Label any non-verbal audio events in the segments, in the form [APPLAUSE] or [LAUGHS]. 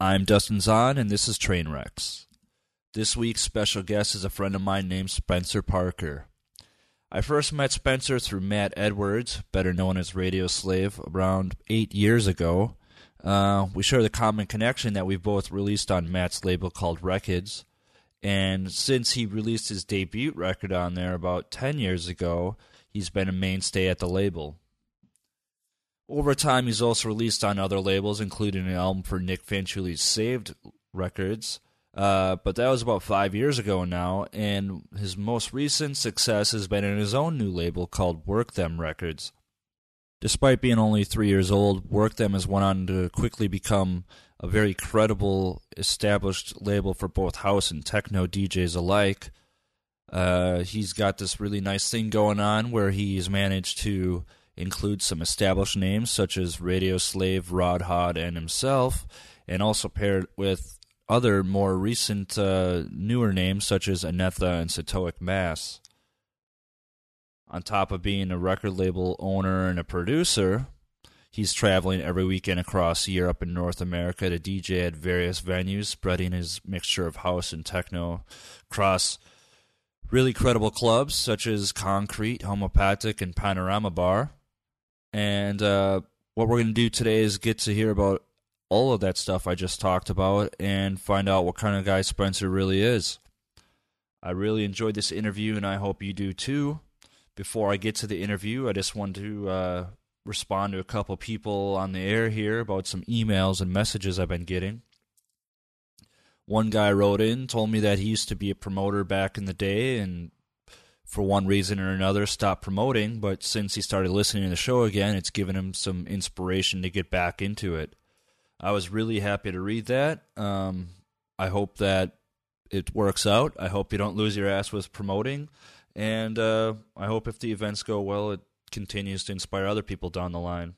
I'm Dustin Zahn, and this is Trainwrecks. This week's special guest is a friend of mine named Spencer Parker. I first met Spencer through Matt Edwards, better known as Radio Slave, around eight years ago. Uh, we share the common connection that we've both released on Matt's label called Rekids. And since he released his debut record on there about 10 years ago, he's been a mainstay at the label. Over time, he's also released on other labels, including an album for Nic Fanciulli's Saved Records. Uh, but that was about five years ago now, and his most recent success has been in his own new label called Work Them Records. Despite being only three years old, Work Them has went on to quickly become a very credible, established label for both house and techno DJs alike. Uh, he's got this really nice thing going on where he's managed to include some established names such as Radio Slave, Rødhåd, and himself, and also paired with other more recent, uh, newer names such as Anetha and Setaoc Mass. On top of being a record label owner and a producer, he's traveling every weekend across Europe and North America to DJ at various venues, spreading his mixture of house and techno across really credible clubs such as Concrete, Homopatik, and Panorama Bar. And uh, what we're going to do today is get to hear about all of that stuff I just talked about and find out what kind of guy Spencer really is. I really enjoyed this interview, and I hope you do too. Before I get to the interview, I just want to uh, respond to a couple people on the air here about some emails and messages I've been getting. One guy wrote in, told me that he used to be a promoter back in the day and for one reason or another stopped promoting, but since he started listening to the show again, it's given him some inspiration to get back into it. I was really happy to read that. Um, I hope that it works out. I hope you don't lose your ass with promoting. And uh, I hope if the events go well, it continues to inspire other people down the line.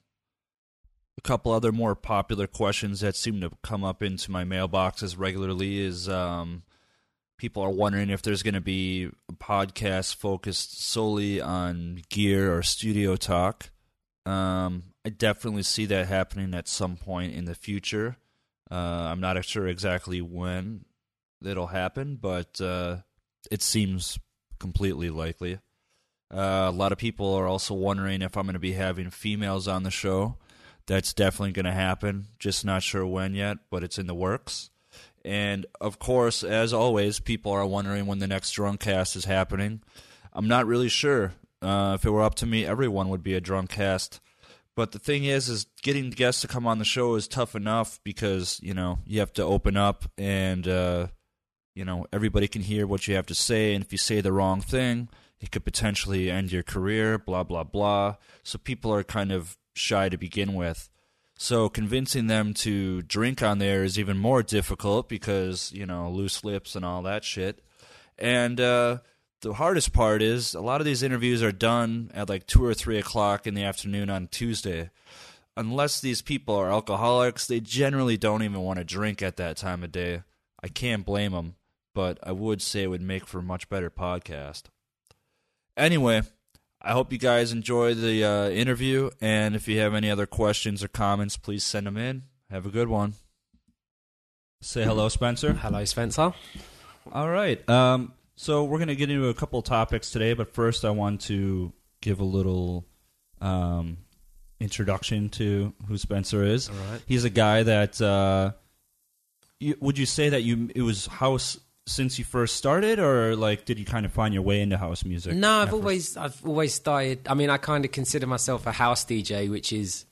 A couple other more popular questions that seem to come up into my mailboxes regularly is um, people are wondering if there's going to be a podcast focused solely on gear or studio talk. Um, I definitely see that happening at some point in the future. Uh, I'm not sure exactly when it'll happen, but uh, it seems completely likely. Uh, a lot of people are also wondering if I'm going to be having females on the show. That's definitely going to happen. Just not sure when yet, but it's in the works. And of course, as always, people are wondering when the next drunk cast is happening. I'm not really sure. Uh, if it were up to me, everyone would be a drunk cast. But the thing is, is getting guests to come on the show is tough enough because you know you have to open up and uh, you know everybody can hear what you have to say, and if you say the wrong thing, it could potentially end your career. Blah blah blah. So people are kind of shy to begin with. So convincing them to drink on there is even more difficult because, you know, loose lips and all that shit. And uh, the hardest part is a lot of these interviews are done at like 2 or 3 o'clock in the afternoon on Tuesday. Unless these people are alcoholics, they generally don't even want to drink at that time of day. I can't blame them, but I would say it would make for a much better podcast. Anyway, I hope you guys enjoy the uh, interview, and if you have any other questions or comments, please send them in. Have a good one. Say hello, Spencer. Hello, Spencer. All right. Um, so we're going to get into a couple topics today, but first I want to give a little um, introduction to who Spencer is. All right. He's a guy that. Uh, you, would you say that you it was house since you first started, or like did you kind of find your way into house music? No, I've always I've always started. I mean, I kind of consider myself a house DJ, which is,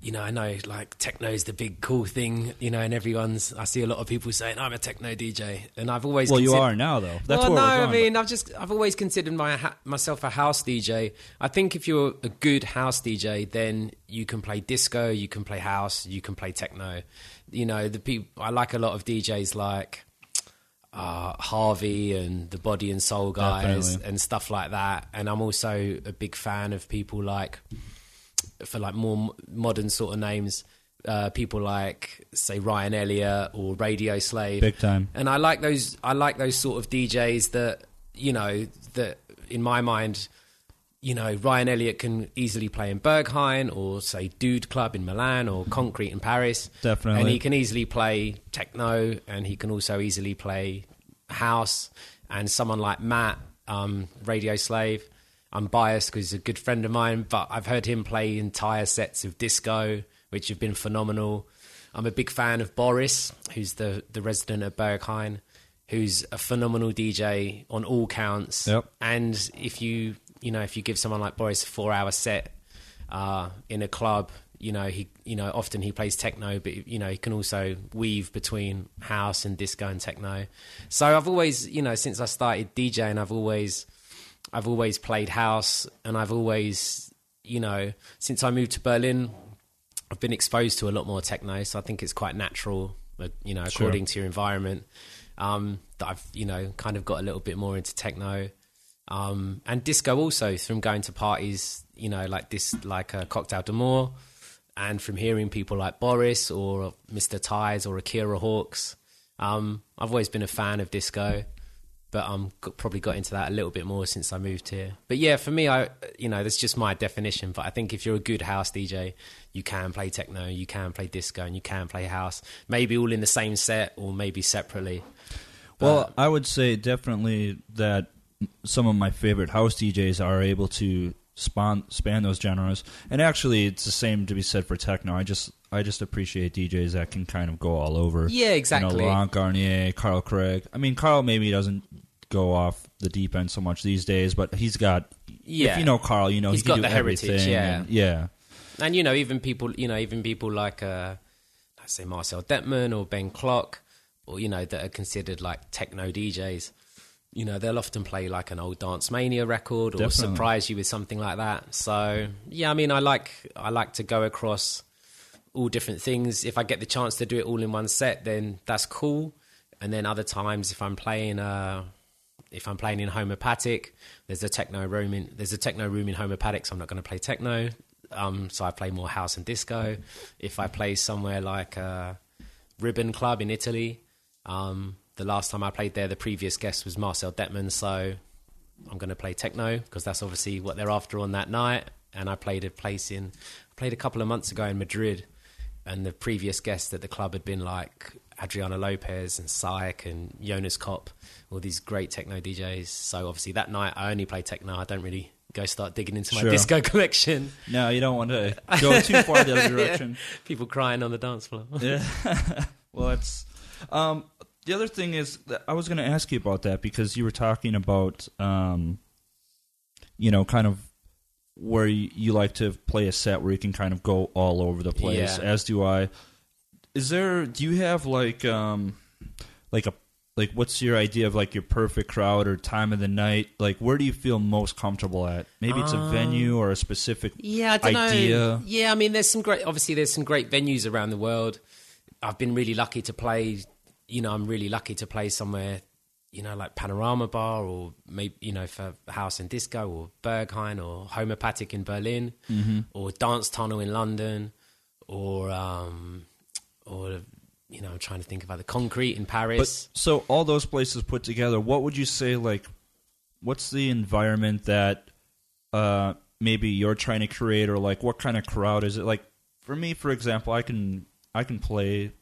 you know, I know like techno is the big cool thing, you know, and everyone's. I see a lot of people saying I'm a techno DJ, and I've always Well, you are now, though. That's well, no, I going. mean, I've just I've always considered my myself a house DJ. I think if you're a good house DJ, then you can play disco, you can play house, you can play techno. You know, the people I like a lot of DJs like uh, Harvey and the Body and Soul guys Definitely. and stuff like that. And I'm also a big fan of people like for like more modern sort of names. Uh, people like say Ryan Elliott or Radio Slave, Big time. and I like those. I like those sort of DJs that you know that in my mind you know, Ryan Elliott can easily play in Berghain or say Dude Club in Milan or Concrete in Paris. Definitely. And he can easily play techno and he can also easily play house. And someone like Matt, um, Radio Slave, I'm biased because he's a good friend of mine, but I've heard him play entire sets of disco, which have been phenomenal. I'm a big fan of Boris, who's the, the resident of Berghain, who's a phenomenal DJ on all counts. Yep. And if you you know if you give someone like Boris a four hour set uh, in a club, you know he you know often he plays techno, but you know he can also weave between house and disco and techno. So I've always you know since I started DJing, I've always I've always played house, and I've always you know since I moved to Berlin, I've been exposed to a lot more techno. So I think it's quite natural, uh, you know, Sure. according to your environment. Um, that I've you know kind of got a little bit more into techno um, and disco also from going to parties, you know, like this, like a Cocktail d'Amour, and from hearing people like Boris or Mr. Ties or Akira Hawks. Um, I've always been a fan of disco, but um, got, probably got into that a little bit more since I moved here. But yeah, for me, I you know that's just my definition. But I think if you're a good house DJ, you can play techno, you can play disco, and you can play house. Maybe all in the same set or maybe separately. Well, I would say definitely that some of my favorite house DJs are able to span span those genres, and actually, it's the same to be said for techno. I just I just appreciate DJs that can kind of go all over. Yeah, exactly. You know, Laurent Garnier, Carl Craig. I mean, Carl maybe doesn't go off the deep end so much these days, but he's got. Yeah. If you know Carl, you know He's he can got do the heritage, everything, yeah. and- yeah. and you know even people you know even people like uh let's say Marcel Dettmann or Ben Klock or you know that are considered like techno djs you know they'll often play like an old dance mania record or Definitely. surprise you with something like that so yeah i mean i like i like to go across all different things if i get the chance to do it all in one set then that's cool and then other times if i'm playing uh if I'm playing in Homopatik, there's a techno room in there's a techno room in Homopatik, so I'm not going to play techno. Um, so I play more house and disco. If I play somewhere like uh, Ribbon Club in Italy, um, the last time I played there, the previous guest was Marcel Dettmann, so I'm going to play techno because that's obviously what they're after on that night. And I played a place in, I played a couple of months ago in Madrid, and the previous guest at the club had been like Adriana Lopez and Psyk and Jonas Kopp, all these great techno DJs. So obviously that night I only play techno. I don't really go start digging into my Sure. disco [LAUGHS] collection. No, you don't want to go too far the other [LAUGHS] direction. People crying on the dance floor. Yeah. [LAUGHS] well, it's um, the other thing is that I was going to ask you about that because you were talking about um, you know, kind of where you, you like to play a set where you can kind of go all over the place. Yeah. As do I. Is there? Do you have like um, like a like what's your idea of like your perfect crowd or time of the night? Like where do you feel most comfortable at? Maybe it's a Um, venue or a specific Yeah, I don't idea. know. Yeah, I mean, there's some great. Obviously, there's some great venues around the world. I've been really lucky to play. You know, I'm really lucky to play somewhere. You know, like Panorama Bar, or maybe you know for house and disco, or Berghain, or Homopatik in Berlin, Mm-hmm. or Dance Tunnel in London, or um, or you know, I'm trying to think of other Concrete in But Paris. so all those places put together, what would you say like what's the environment that uh maybe you're trying to create or like what kind of crowd is it? Like for me, for example, I can I can play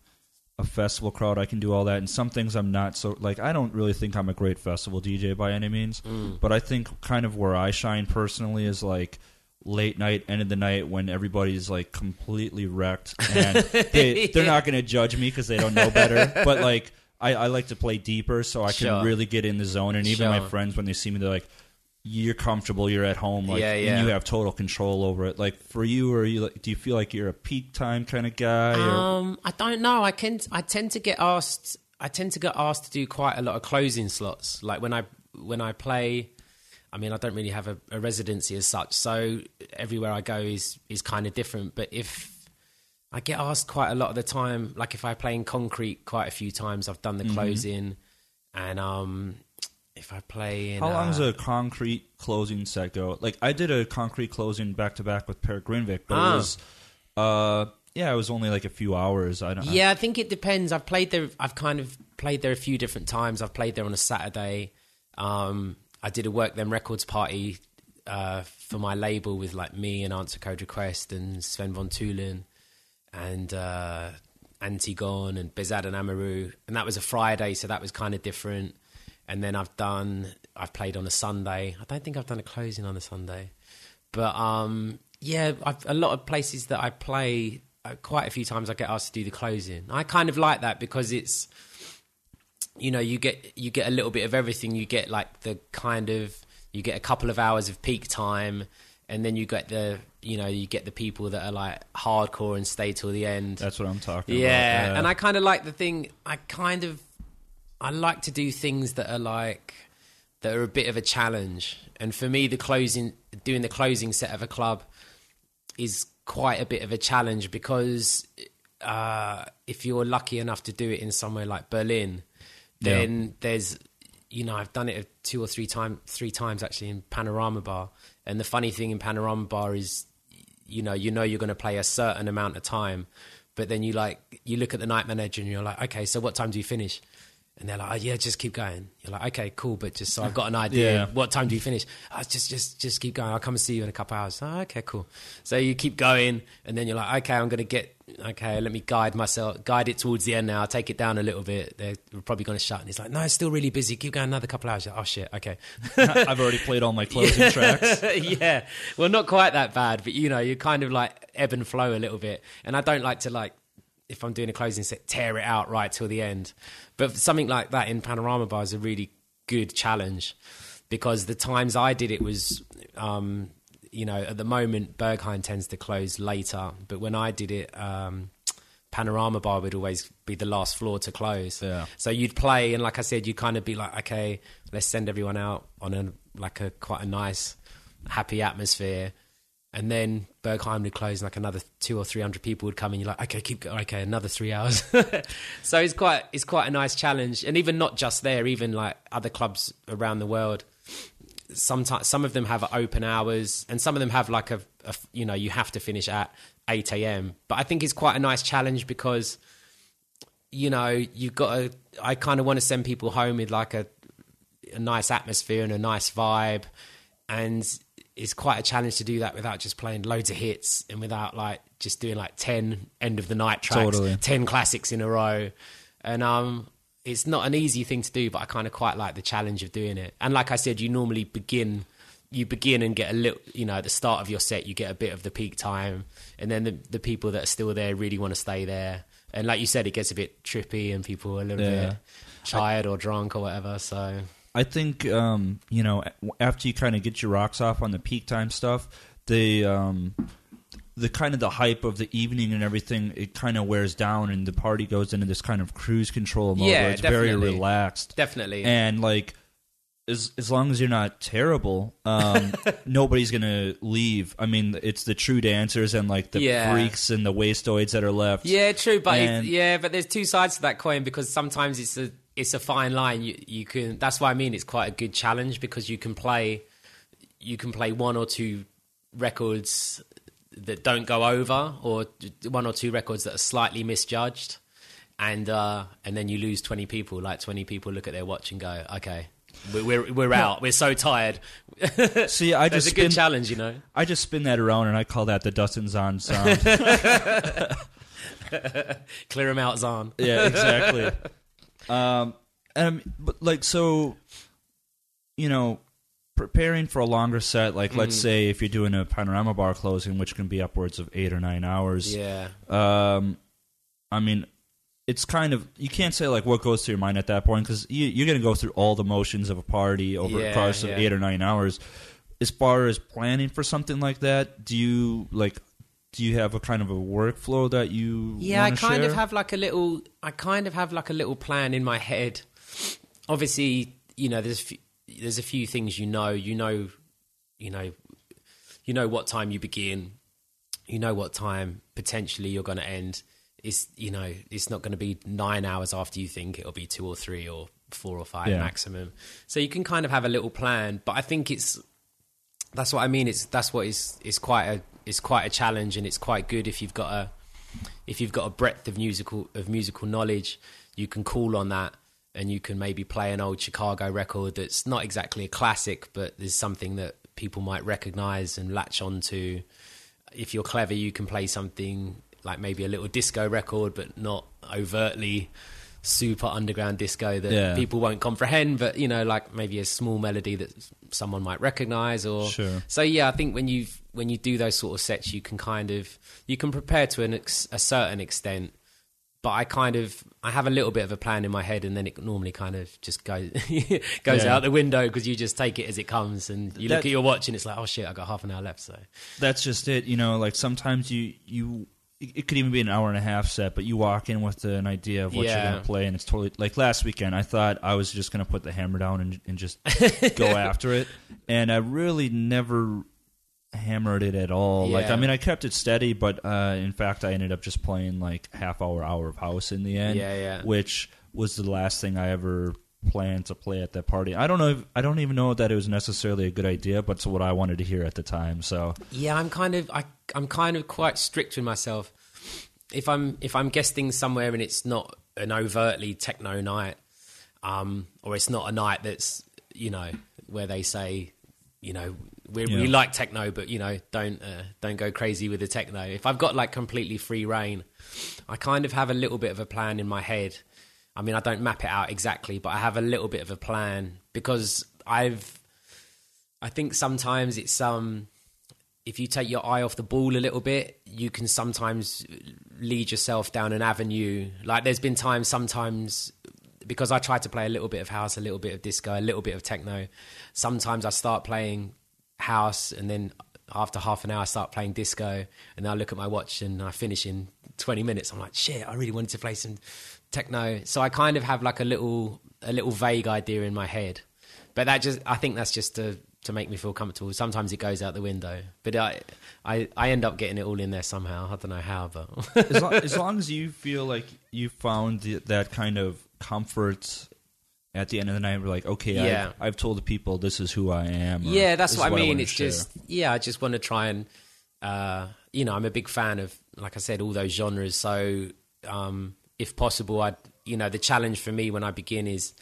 a festival crowd, I can do all that and some things I'm not so like I don't really think I'm a great festival DJ by any means. Mm. But I think kind of where I shine personally is like late night, end of the night when everybody's like completely wrecked and [LAUGHS] they, they're not going to judge me because they don't know better. [LAUGHS] but like I, I like to play deeper so I can Sure. really get in the zone. And even my friends when they see me, they're like, "You're comfortable. You're at home. Like, Yeah, yeah. and you have total control over it." Like for you, are you like, do you feel like you're a peak time kind of guy? or? Um, I don't know. I can. I tend to get asked. I tend to get asked to do quite a lot of closing slots. Like when I when I play. I mean, I don't really have a, a residency as such, so everywhere I go is is kind of different. But if I get asked quite a lot of the time, like if I play in concrete quite a few times, I've done Mm-hmm. the closing, and um, if I play in How long does uh, a concrete closing set go? Like I did a concrete closing back to back with Pär Grindvik, but Ah. it was, uh, yeah, it was only like a few hours. I don't. Yeah, I think it depends. I've played there. I've kind of played there a few different times. I've played there on a Saturday. Um, I did a Work Them Records party uh, for my label with like me and Answer Code Request and Sven von Thülen and uh, Antigone and Behzad and Amarou, and that was a Friday, so that was kind of different. And then I've done, I've played on a Sunday. I don't think I've done a closing on a Sunday, but um, yeah, I've, a lot of places that I play, uh, quite a few times I get asked to do the closing. I kind of like that because it's, you know, you get you get a little bit of everything. You get like the kind of you get a couple of hours of peak time, and then you get the you know you get the people that are like hardcore and stay till the end. That's what I'm talking Yeah, about. and I kind of like the thing. I kind of I like to do things that are like that are a bit of a challenge. And for me, the closing, doing the closing set of a club, is quite a bit of a challenge because uh, if you're lucky enough to do it in somewhere like Berlin, then there's you know I've done it two or three times, three times actually in Panorama Bar. And the funny thing in Panorama Bar is, you know, you know you're going to play a certain amount of time, but then you like you look at the night manager and you're like, okay, so what time do you finish? And they're like, oh, yeah, just keep going. You're like, okay, cool, but just so I've got an [LAUGHS] idea. Yeah. What time do you finish? Oh, just, just, just keep going. I'll come and see you in a couple hours. Oh, okay, cool. So you keep going, and then you're like, okay, I'm going to get, okay, let me guide myself, guide it towards the end now. I'll take it down a little bit. They're probably going to shut. And he's like, no, it's still really busy. Keep going another couple hours. Like, oh shit, okay. [LAUGHS] I've already played all my closing [LAUGHS] tracks. yeah. Well, not quite that bad, but you know, you kind of like ebb and flow a little bit. And I don't like to like, if I'm doing a closing set, tear it out right till the end. But something like that in Panorama Bar is a really good challenge because the times I did it was, um, you know, at the moment Berghain tends to close later, but when I did it, um, Panorama Bar would always be the last floor to close. Yeah. So you'd play, and like I said, you'd kind of be like, okay, let's send everyone out on a like a quite a nice, happy atmosphere, and then Berghain would close, and like another two or three hundred people would come, and you're like, okay, keep going, okay, another three hours. [LAUGHS] so it's quite it's quite a nice challenge, and even not just there, even like other clubs around the world. Sometimes some of them have open hours, and some of them have like a, a you know you have to finish at eight a.m. But I think it's quite a nice challenge because you know, you've got to. I kind of want to send people home with like a, a nice atmosphere and a nice vibe, and it's quite a challenge to do that without just playing loads of hits and without like just doing like ten end of the night tracks, Totally. ten classics in a row, and um, it's not an easy thing to do, but I kind of quite like the challenge of doing it. And like I said, you normally begin. You begin and get a little, you know, at the start of your set, you get a bit of the peak time, and then the, the people that are still there really want to stay there. And like you said, it gets a bit trippy, and people are a little Yeah. bit tired or drunk or whatever. So I think um, you know after you kind of get your rocks off on the peak time stuff, the um, the kind of the hype of the evening and everything it kind of wears down, and the party goes into this kind of cruise control mode Yeah, where it's very relaxed. definitely, And like as as long as you're not terrible, um, [LAUGHS] nobody's gonna leave. I mean, it's the true dancers and like the Yeah. freaks and the wastoids that are left. Yeah, true, but And- yeah, but there's two sides to that coin because sometimes it's a it's a fine line. You you can that's why I mean it's quite a good challenge because you can play you can play one or two records that don't go over or one or two records that are slightly misjudged and uh and then you lose 20 people like 20 people look at their watch and go okay we're we're, we're out we're so tired [LAUGHS] See, I just a good spin, challenge you know I just spin that around and I call that the Dustin Zahn sound. [LAUGHS] clear them out Zahn [LAUGHS] yeah, exactly. Um, and but like so, you know, preparing for a longer set. Like, let's Mm. say if you're doing a panorama bar closing, which can be upwards of eight or nine hours. yeah Um, I mean, it's kind of you can't say like what goes through your mind at that point because you, you're going to go through all the motions of a party over Yeah, a course of yeah. eight or nine hours. As far as planning for something like that, do you like? Do you have a kind of a workflow that you? Yeah, I kind share? of have like a little. I kind of have like a little plan in my head. Obviously, you know, there's a few, there's a few things you know. You know, you know, you know what time you begin. You know what time potentially you're going to end. It's you know, it's not going to be nine hours after you think. It'll be two or three or four or five Yeah. maximum. So you can kind of have a little plan. But I think it's that's what I mean. It's that's what is is quite a it's quite a challenge, and it's quite good if you've got a if you've got a breadth of musical of musical knowledge, you can call on that, and you can maybe play an old Chicago record that's not exactly a classic, but there's something that people might recognize and latch onto. If you're clever, you can play something like maybe a little disco record, but not overtly super underground disco that Yeah. people won't comprehend. But you know, like maybe a small melody that someone might recognize. Or Sure. so yeah, I think when you when you do those sort of sets, you can kind of you can prepare to an ex- a certain extent. But I kind of I have a little bit of a plan in my head, and then it normally kind of just goes [LAUGHS] goes Yeah. out the window because you just take it as it comes, and you look at your watch and it's like, oh shit, I got half an hour left. So That's just it. You know, like sometimes you you it could even be an hour and a half set, but you walk in with an idea of what you're going to play, and it's totally like last weekend. I thought I was just going to put the hammer down and, and just go [LAUGHS] after it, and I really never hammered it at all. Like I mean, I kept it steady, but uh, in fact, I ended up just playing like half hour, hour of house in the end. Yeah, yeah. Which was the last thing I ever planned to play at that party. I don't know. If, I don't even know that it was necessarily a good idea, but it's what I wanted to hear at the time. So Yeah, I'm kind of I I'm kind of quite strict with myself. If I'm if I'm guesting somewhere and it's not an overtly techno night, um, or it's not a night that's you know where they say, you know, we we like techno, but you know don't uh, don't go crazy with the techno. If I've got like completely free reign, I kind of have a little bit of a plan in my head. I mean, I don't map it out exactly, but I have a little bit of a plan because I've I think sometimes it's um if you take your eye off the ball a little bit, you can sometimes lead yourself down an avenue. Like there's been times sometimes because I try to play a little bit of house, a little bit of disco, a little bit of techno. Sometimes I start playing house and then after half an hour I start playing disco and I look at my watch and I finish in 20 minutes. I'm like, shit, I really wanted to play some techno. So I kind of have like a little a little vague idea in my head. But that just I think that's just to to make me feel comfortable. Sometimes it goes out the window, but I I, I end up getting it all in there somehow. I don't know how, but as, long, [LAUGHS] as long as you feel like you found that kind of comfort at the end of the night, we're like, okay, Yeah. I've, I've told the people this is who I am. yeah, that's what I mean. wanna It's share. just yeah, I just want to try and uh, you know I'm a big fan of like I said all those genres. So um, if possible, I would you know the challenge for me when I begin is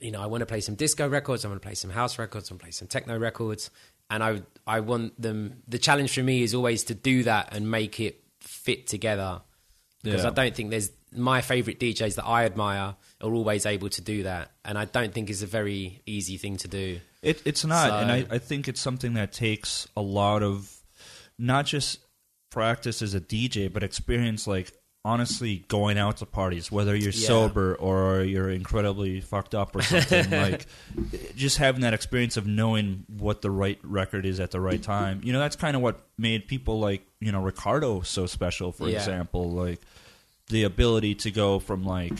you know I want to play some disco records, I want to play some house records, I want to play some techno records, and I I want them. The challenge for me is always to do that and make it fit together because Yeah. I don't think there's my favorite DJs that I admire are always able to do that, and I don't think it's a very easy thing to do. It, it's not, and I, I think it's something that takes a lot of not just practice as a DJ, but experience. Like honestly, going out to parties, whether you're Yeah. sober or you're incredibly fucked up or something, [LAUGHS] like just having that experience of knowing what the right record is at the right time. You know, that's kind of what made people like you know Ricardo so special. For Yeah. example, like the ability to go from like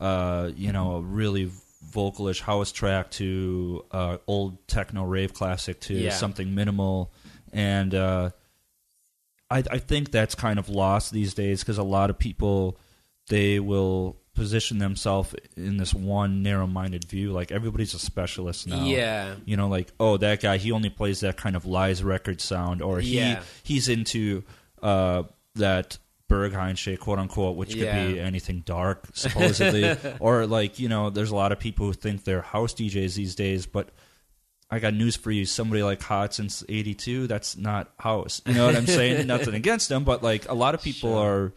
uh, you know a really vocalish house track to uh, old techno rave classic to Yeah. something minimal and uh, I, I think that's kind of lost these days because a lot of people they will position themselves in this one narrow-minded view like everybody's a specialist now Yeah. you know like oh that guy he only plays that kind of lies record sound or he Yeah. he's into uh, that Berghain shit, quote unquote, which could be anything dark, [LAUGHS] supposedly, or like you know, there's a lot of people who think they're house DJs these days, but I got news for you. Somebody like Hot since '82, that's not house. You know what I'm saying? [LAUGHS] Nothing against them, but like a lot of people are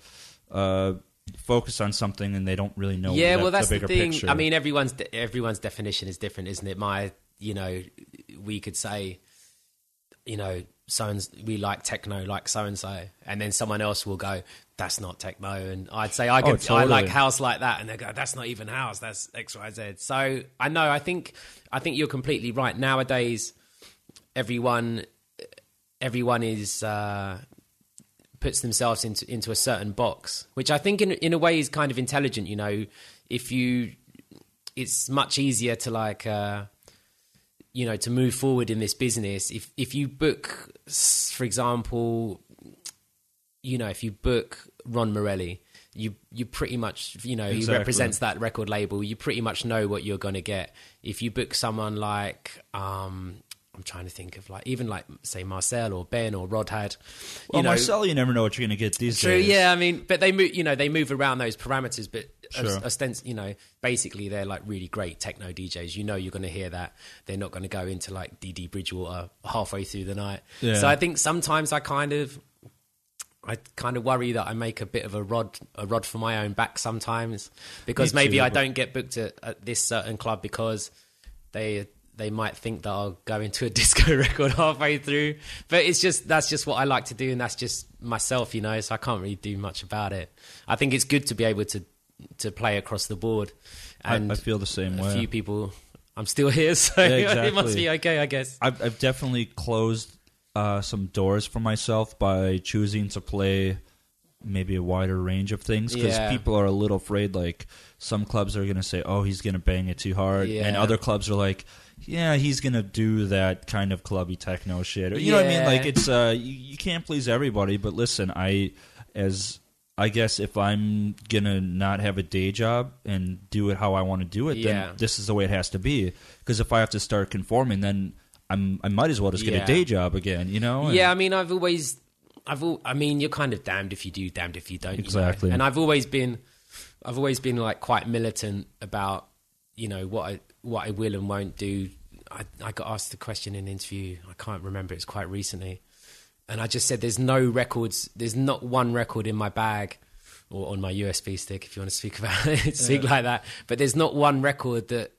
uh, focused on something and they don't really know. yeah, the, well, that's the the, bigger thing. picture. I mean, everyone's de- everyone's definition is different, isn't it? My, you know, we could say, you know, so and we like techno, like so and so, and then someone else will go, "That's not techno," and I'd say, "I, Oh, could, I like house like that," and they go, "That's not even house. That's X, Y, Z." So I know. I think. I think you're completely right. Nowadays, everyone, everyone is. Uh, puts themselves into into a certain box, which I think in in a way is kind of intelligent. You know, if you, it's much easier to like, uh, you know, to move forward in this business. If if you book, for example, you know, if you book Ron Morelli. You you pretty much you know he represents that record label. You pretty much know what you're going to get. If you book someone like um, I'm trying to think of like even like say Marcel or Ben or Rødhåd. well, you know, Marcel, you never know what you're going to get these days. True, days. yeah. I mean, but they move, you know, they move around those parameters. But Sure. ostens- you know, basically they're like really great techno DJs. You know, you're going to hear that. They're not going to go into like Dee Dee Bridgewater halfway through the night. Yeah. So I think sometimes I kind of, I kind of worry that I make a bit of a rod, a rod for my own back sometimes because Me maybe too, I but- don't get booked at, at this certain club because they they might think that I'll go into a [LAUGHS] disco record halfway through. But it's just that's just what I like to do, and that's just myself, you know. So I can't really do much about it. I think it's good to be able to to play across the board, I, and I feel the same a way. A few people. I'm still here, [LAUGHS] so Yeah, [LAUGHS] it must be okay, I guess. I've, I've definitely closed uh, some doors for myself by choosing to play maybe a wider range of things because Yeah. people are a little afraid. Like some clubs are going to say, "Oh, he's going to bang it too hard," and other clubs are like, "Yeah, he's going to do that kind of clubby techno shit." Or, you know what I mean? Like it's uh, you, you can't please everybody. But listen, I as I guess if I'm gonna not have a day job and do it how I want to do it, Yeah. then this is the way it has to be. Because if I have to start conforming, then I'm I might as well just get Yeah. a day job again. You know? And- Yeah, I mean, I've always, I've, al- I mean, you're kind of damned if you do, damned if you don't. you know? Exactly. And I've always been, I've always been like quite militant about, you know, what I what I will and won't do. I, I got asked the question in an interview. I can't remember. It's quite recently, and I just said, "There's no records. There's not one record in my bag." Or on my USB stick, if you want to speak about [LAUGHS] it, speak like that. But there's not one record that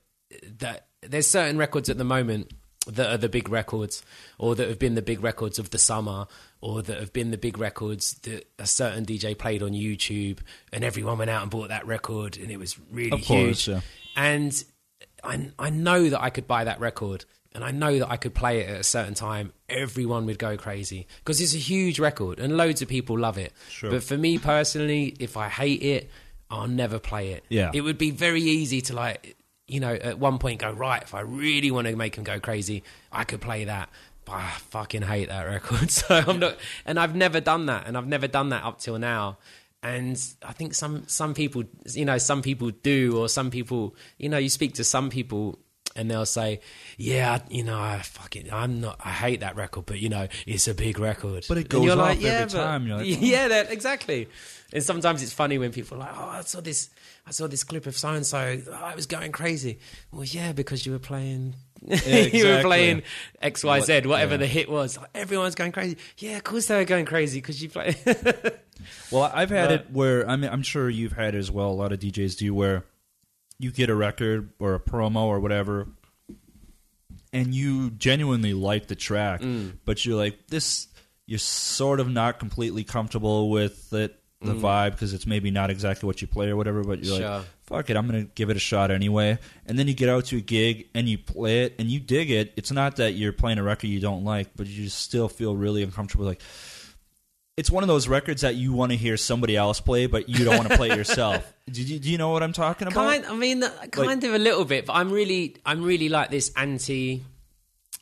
that there's certain records at the moment that are the big records, or that have been the big records of the summer, or that have been the big records that a certain DJ played on YouTube, and everyone went out and bought that record, and it was really Of course, huge. yeah. And I, I know that I could buy that record, and I know that I could play it at a certain time. Everyone would go crazy because it's a huge record, and loads of people love it. Sure. But for me personally, if I hate it, I'll never play it. Yeah. it would be very easy to like, you know, at one point go right. If I really want to make him go crazy, I could play that. But I fucking hate that record, [LAUGHS] so I'm not. And I've never done that, and I've never done that up till now. And I think some some people, you know, some people do, or some people, you know, you speak to some people. And they'll say, "Yeah, you know, I fucking, I'm not, I hate that record, but you know, it's a big record." But it And goes you're like, every yeah, but- time. You're like, [LAUGHS] yeah, oh. that exactly. And sometimes it's funny when people are like, "Oh, I saw this, I saw this clip of so and so. I was going crazy." Well, yeah, because you were playing, [LAUGHS] you were playing X, Y, Z, whatever yeah. the hit was. Like, everyone's going crazy. Yeah, of course they were going crazy because you play. [LAUGHS] Well, I've had But- it where I mean, I'm sure you've had it as well. A lot of DJs do where you get a record or a promo or whatever, and you genuinely like the track, Mm. but you're like this. You're sort of not completely comfortable with it, the vibe, because it's maybe not exactly what you play or whatever. But you're Mm. Sure. like, fuck it, I'm gonna give it a shot anyway. And then you get out to a gig and you play it and you dig it. It's not that you're playing a record you don't like, but you just still feel really uncomfortable. Like it's one of those records that you want to hear somebody else play, but you don't want to play it yourself. [LAUGHS] Do you, do you know what I'm talking about? kind, I mean, kind of a little bit, but I'm really, I'm really like this anti.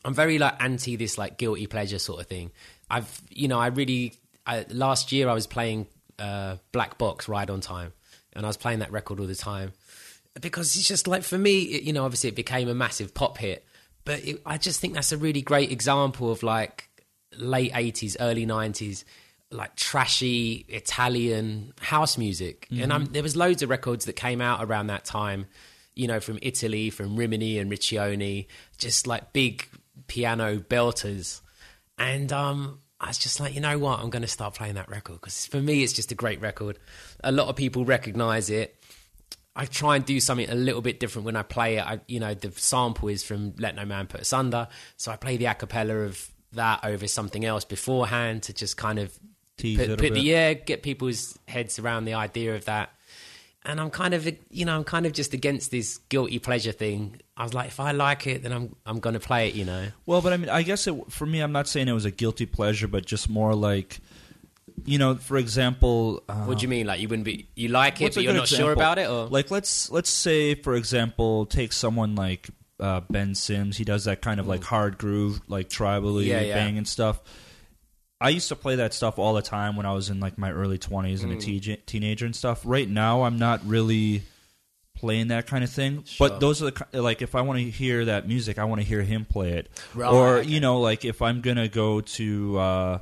I'm very like anti this like guilty pleasure sort of thing. I've, you know, I really I, last year I was playing uh, Black Box Ride on Time, and I was playing that record all the time because it's just like for me, it, you know, obviously it became a massive pop hit, but it, I just think that's a really great example of like late '80s, early '90s, like trashy Italian house music. And I'm, there was loads of records that came out around that time, you know, from Italy, from Rimini and Riccione, just like big piano belters. And um, I was just like, you know what, I'm going to start playing that record because for me, it's just a great record. A lot of people recognize it. I try and do something a little bit different when I play it. I, you know, the sample is from Let No Man Put Asunder, so I play the a cappella of that over something else beforehand to just kind of put, put the yeah, get people's heads around the idea of that. And I'm kind of, you know, I'm kind of just against this guilty pleasure thing. I was like, if I like it, then I'm, I'm going to play it, you know. Well, but I mean, I guess it, for me, I'm not saying it was a guilty pleasure, but just more like, you know, for example, uh, What do you mean? Like you wouldn't be, you like it, but you're not sure about it, or like let's let's say for example take someone like uh, Ben Sims he does that kind of like hard groove like tribally Mm. Yeah, yeah. bang and stuff I used to play that stuff all the time when I was in like my early 20s and a Mm. te- teenager and stuff right now I'm not really playing that kind of thing Sure. but those are the like if I want to hear that music I want to hear him play it Right, or you know like if I'm going to go to uh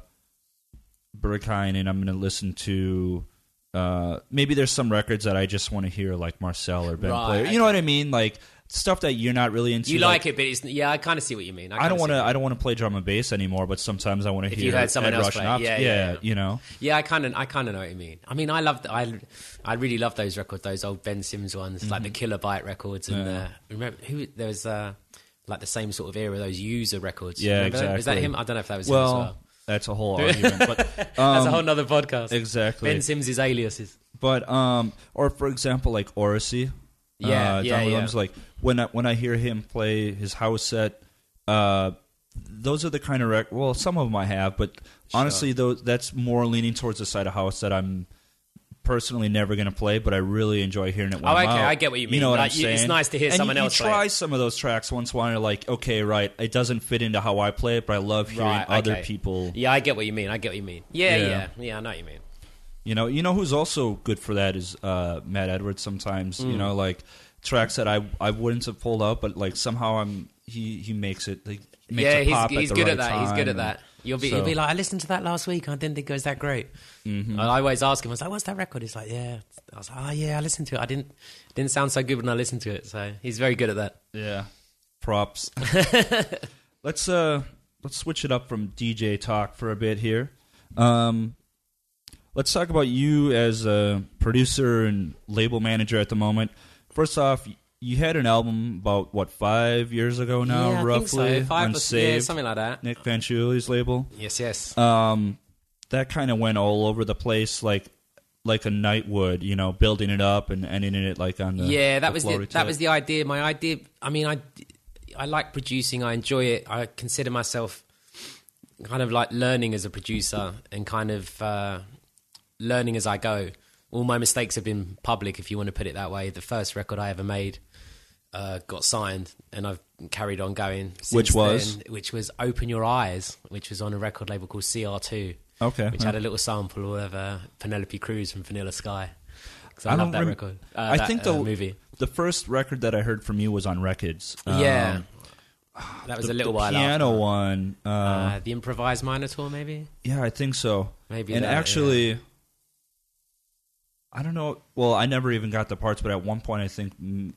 Berghain and I'm going to listen to uh, maybe there's some records that I just want to hear like Marcel or Ben Right, play. You know what I mean? Like stuff that you're not really into. You like, it, but it's yeah. I kind of see what you mean. I don't want to. I don't want to play drum and bass anymore. But sometimes I want to hear. you heard someone Ed else Rush play, Ops. yeah, yeah, yeah. You know. Yeah, I kind of, I kind of know what you mean. I mean, I love, I, I really love those records, those old Ben Sims ones, like the Kilobyte records, and Mm-hmm. Yeah. the remember who there was, uh, like the same sort of era, those user records. Yeah, Remember that? Was that him? I don't know if that was Well, him as well. that's a whole [LAUGHS] argument. But [LAUGHS] That's a um, whole nother podcast. exactly. Ben Sims' aliases. But um, or for example, like Oracy. Yeah, uh, yeah, John yeah. Williams, Like when I, when I hear him play his house set, uh, those are the kind of rec- well, some of them I have, but honestly, those that's more leaning towards the side of house that I'm personally never going to play, but I really enjoy hearing it. When Oh, okay. I get what you mean. You know what Like, I'm saying? it's nice to hear And someone you, else You try some of those tracks once while. You're like, okay, right, it doesn't fit into how I play it, but I love hearing Right, other people. Yeah, I get what you mean. I get what you mean. Yeah, Yeah. yeah, yeah. I know what you mean. You know, you know who's also good for that is uh, Matt Edwards. Sometimes, Mm. you know, like tracks that I I wouldn't have pulled out, but like somehow I'm he he makes it. Like, makes yeah, it he's, pop he's at the good right at that. He's good at that. You'll be, So- he'll be like, I listened to that last week. I didn't think it was that great. Mm-hmm. I always ask him, I was like, what's that record? He's like, yeah. I was like, oh, yeah, I listened to it. I didn't, didn't sound so good when I listened to it. So he's very good at that. Yeah, props. [LAUGHS] let's uh let's switch it up from DJ talk for a bit here. Um, let's talk about you as a producer and label manager at the moment. First off, you had an album about what five years ago now, yeah, I roughly think so. Five on or, yeah, something like that. Nic Fanciulli's label. Yes, yes. Um, that kind of went all over the place, like like a night would, you know, building it up and ending it like on the yeah, that the was the, floor that was the idea. My idea. I mean, I I like producing. I enjoy it. I consider myself kind of like learning as a producer and kind of uh, learning as I go. All my mistakes have been public, if you want to put it that way. The first record I ever made uh, got signed, and I've carried on going. Since Which was? then, which was "Open Your Eyes," which was on a record label called CR2, okay. which huh. had a little sample of uh, Penelope Cruz from Vanilla Sky. I, I love that rem- record. Uh, I that, think uh, the movie. the first record that I heard from you was on Rekids. yeah, Um, that was the, a little the while piano after. one. Uh, Uh, the improvised Minotaur, maybe. yeah, I think so. Maybe and that, actually, I don't know. Well, I never even got the parts, but at one point, I think mm,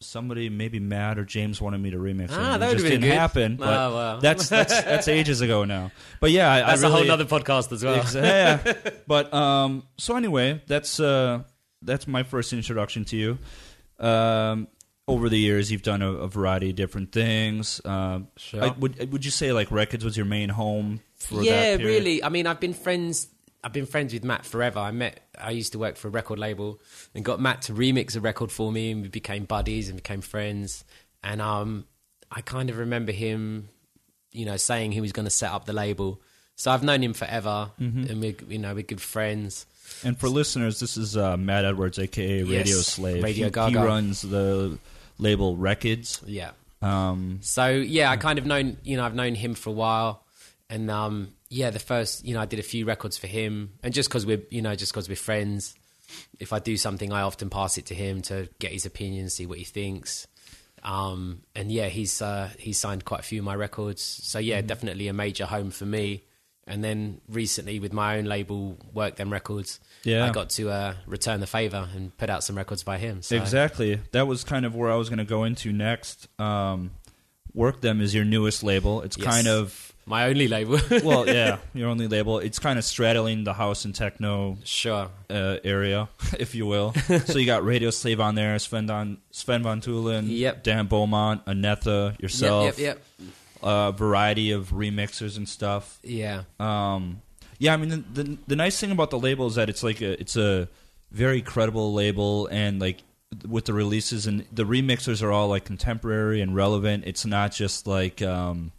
somebody, maybe Matt or James, wanted me to remix Ah, it. that it would've just been didn't good. happen. But Oh, well. that's that's [LAUGHS] that's ages ago now. But yeah, I, that's I a really, whole other podcast as well. Yeah. [LAUGHS] But um, so anyway, that's uh, that's my first introduction to you. Um, over the years, you've done a, a variety of different things. Um, Sure. I- would would you say like Rekids was your main home for yeah, period? really. I mean, I've been friends. I've been friends with Matt forever. I met. I used to work for a record label and got Matt to remix a record for me, and we became buddies and became friends. And um, I kind of remember him, you know, saying he was going to set up the label. So I've known him forever, Mm-hmm. and we, you know, we're good friends. And for listeners, this is uh, Matt Edwards, aka Yes, Radio Slave. Radio he, Gaga. he runs the label Rekids. Yeah. Um, So yeah, I kind of known you know I've known him for a while, and um, yeah, the first you know I did a few records for him, and just because we're you know just because we're friends, if I do something, I often pass it to him to get his opinion, see what he thinks. Um, and yeah, he's uh, he's signed quite a few of my records, so yeah, definitely a major home for me. And then recently with my own label, Work Them Records, Yeah. I got to uh, return the favor and put out some records by him. So. Exactly. That was kind of where I was going to go into next. Um, Work Them is your newest label. It's Yes. kind of My only label. [LAUGHS] well, yeah, your only label. It's kind of straddling the house and techno sure. uh, area, [LAUGHS] if you will. [LAUGHS] so you got Radio Slave on there, Sven, Don, Sven Von Thülen, Yep. Dan Beaumont, Anetha, yourself, Yep, yep, yep. a variety of remixers and stuff. Yeah. Um, yeah, I mean the, the the nice thing about the label is that it's like a it's a very credible label, and like with the releases and the remixers are all like contemporary and relevant. It's not just like um,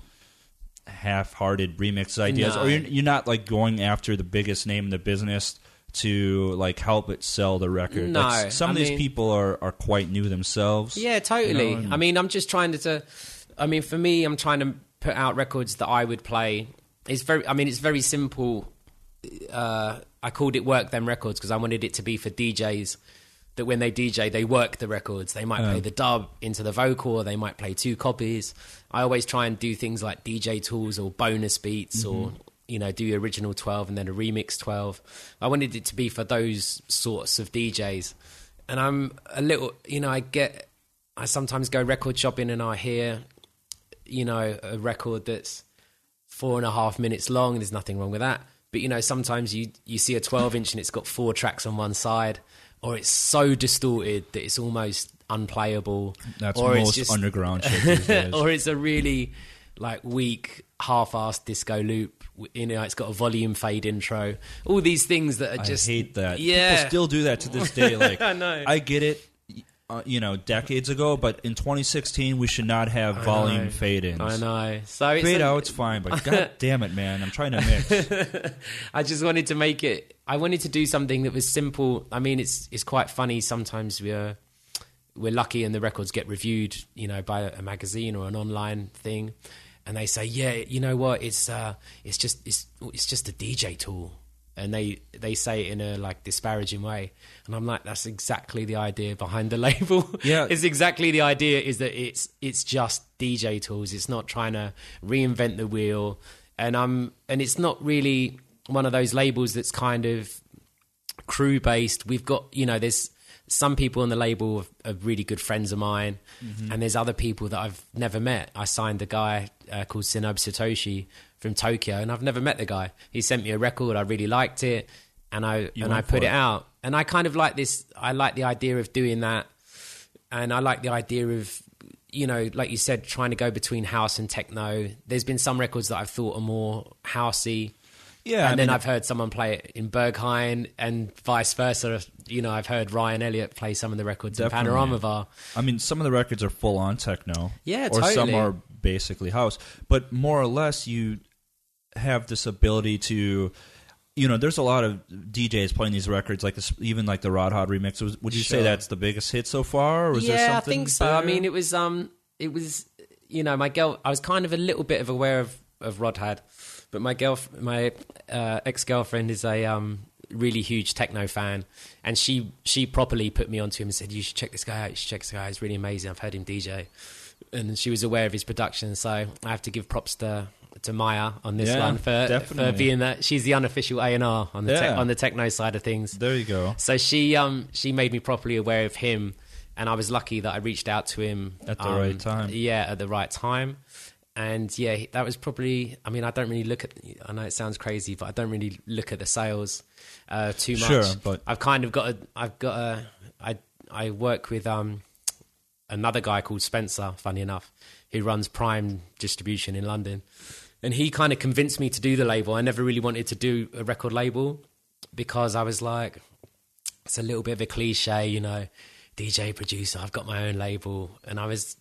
half-hearted remix ideas, No. or you're, you're not like going after the biggest name in the business to like help it sell the record. No, Like, some I of these mean- people are are quite new themselves. Yeah, totally. You know, and- I mean, I'm just trying to, to. I mean, for me, I'm trying to put out records that I would play. It's very. I mean, it's very simple. Uh, I called it "Work Them Records" because I wanted it to be for DJs that when they DJ, they work the records. They might play the dub into the vocal, or they might play two copies. I always try and do things like DJ tools or bonus beats or mm-hmm. you know, do the original 12 and then a remix 12. I wanted it to be for those sorts of DJs. And I'm a little, you know, I get, I sometimes go record shopping and I hear, you know, a record that's four and a half minutes long. There's nothing wrong with that. But, you know, sometimes you, you see a 12 inch and it's got four tracks on one side, or it's so distorted that it's almost unplayable. That's or most it's just, underground shit [LAUGHS] or it's a really like weak half-assed disco loop you know it's got a volume fade intro all these things that are just I hate that. yeah People still do that to this day. [LAUGHS] Like I know. I get it. Uh, you know, decades ago, but in 2016, we should not have volume know. fade-ins. i know so it's Fade a- out's fine, but [LAUGHS] god damn it, man, I'm trying to mix. I just wanted to make it. I wanted to do something that was simple. I mean, it's it's quite funny. Sometimes we're we're lucky, and the records get reviewed, you know, by a magazine or an online thing, and they say, "Yeah, you know what? It's uh, it's just it's it's just a DJ tool." And they they say it in a like disparaging way, and I'm like, that's exactly the idea behind the [LAUGHS] label. Yeah. it's exactly the idea is that it's it's just DJ tools. It's not trying to reinvent the wheel, and I'm and it's not really one of those labels that's kind of crew based. We've got you know there's some people on the label are, really good friends of mine, and there's other people that I've never met. I signed a guy uh, called Shinobu Satoshi from Tokyo, and I've never met the guy. He sent me a record. I really liked it, and I You and I put it it. out. And I kind of like this. I like the idea of doing that, and I like the idea of you know, like you said, trying to go between house and techno. There's been some records that I've thought are more housey, Yeah, and I then mean, I've heard someone play it in Berghain, and vice versa. You know, I've heard Ryan Elliott play some of the records Definitely. in Panorama Bar. I mean, some of the records are full on techno. Yeah, or some are basically house. But more or less, you have this ability to, you know, there's a lot of DJs playing these records, like this, even like the Rødhåd remix. Would you say that's the biggest hit so far, or was yeah, there I think so. I mean, it was um, it was you know, my girl. I was kind of a little bit of aware of of Rødhåd, but my girl, my uh, ex girlfriend is a um really huge techno fan, and she she properly put me onto him and said, "You should check this guy out. You should check this guy out. He's really amazing. I've heard him DJ." And she was aware of his production, so I have to give props to to Maya on this Yeah, one for for being that she's the unofficial A and R on the Yeah. on the techno side of things. there you go. So she um she made me properly aware of him, and I was lucky that I reached out to him At the um, right time. Yeah, at the right time, and yeah, that was probably. I mean, I don't really look at. I know it sounds crazy, but I don't really look at the sales uh, too much. Sure, but- I've kind of got a. I've got a. I I work with um another guy called Spencer. Funny enough, who runs Prime Distribution in London, and he kind of convinced me to do the label. I never really wanted to do a record label because I was like, it's a little bit of a cliche, you know, DJ producer. I've got my own label, and I was,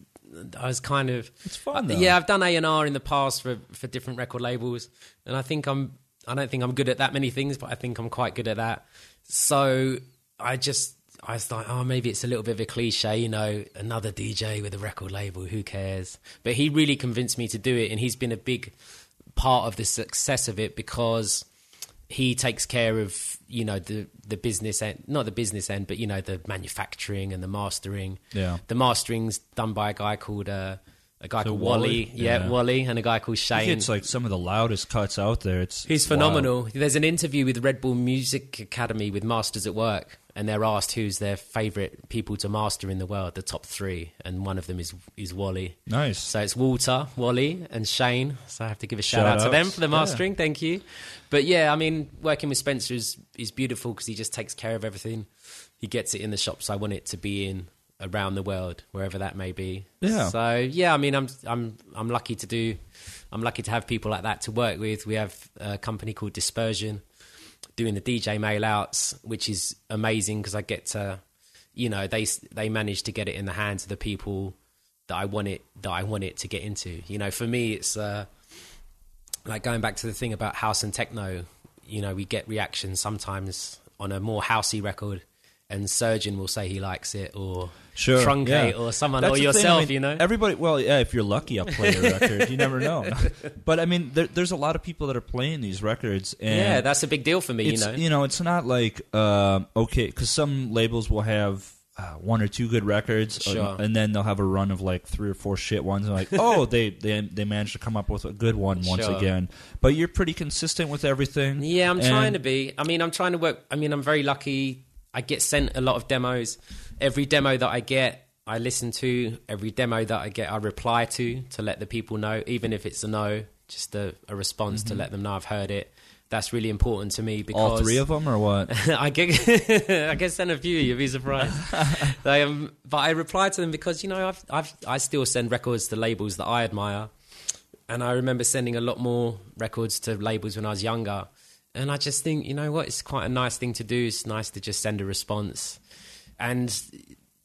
I was kind of, It's fun, though. yeah. I've done A and R in the past for for different record labels, and I think I'm, I don't think I'm good at that many things, but I think I'm quite good at that. So I just. I was like, oh, maybe it's a little bit of a cliche, you know, another DJ with a record label, who cares? But he really convinced me to do it, and he's been a big part of the success of it because he takes care of you know the the business end not the business end but you know the manufacturing and the mastering Yeah. the mastering's done by a guy called uh, a guy So called Wally? Wally, Yeah, Yeah. Wally and a guy called Shane It's like some of the loudest cuts out there. It's He's it's wild. phenomenal. There's an interview with Red Bull Music Academy with Masters at Work, and they're asked who's their favorite people to master in the world, the top three, and one of them is is Wally. Nice. So it's Walter, Wally, and Shane. So I have to give a shout, Shout out to them for the mastering. Thank you. But yeah, I mean, working with Spencer is is beautiful because he just takes care of everything. He gets it in the shops I want it to be in around the world, wherever that may be. Yeah. So yeah, I mean, I'm I'm I'm lucky to do. I'm lucky to have people like that to work with. We have a company called Dispersion doing the DJ mail outs, which is amazing because I get to, you know, they they manage to get it in the hands of the people that I want it that I want it to get into. You know, for me, it's uh, like going back to the thing about house and techno. You know, we get reactions sometimes on a more housey record, and Surgeon will say he likes it, or Sure, Truncate, yeah. or someone, That's or thing, I yourself. mean, you know, everybody. Well, yeah, if you're lucky, I'll play your record. You never [LAUGHS] know. but I mean, there, there's a lot of people that are playing these records, and yeah, that's a big deal for me. You it's, know, it's not like um, okay, because some labels will have uh, one or two good records, uh, and then they'll have a run of like three or four shit ones. And like, oh, they they they managed to come up with a good one once Sure. again. But you're pretty consistent with everything. Yeah, I'm trying to be. I mean, I'm trying to work. I mean, I'm very lucky. I get sent a lot of demos. Every demo that I get, I listen to. Every demo that I get, I reply to to let the people know, even if it's a no, just a, a response to let them know I've heard it. That's really important to me because Mm-hmm. All three of them, or what? [LAUGHS] I get [LAUGHS] I get sent a few. You'd be surprised. [LAUGHS] they, um, but I reply to them because you know I've, I've I still send records to labels that I admire, and I remember sending a lot more records to labels when I was younger. And I just think you know what, it's quite a nice thing to do. It's nice to just send a response, and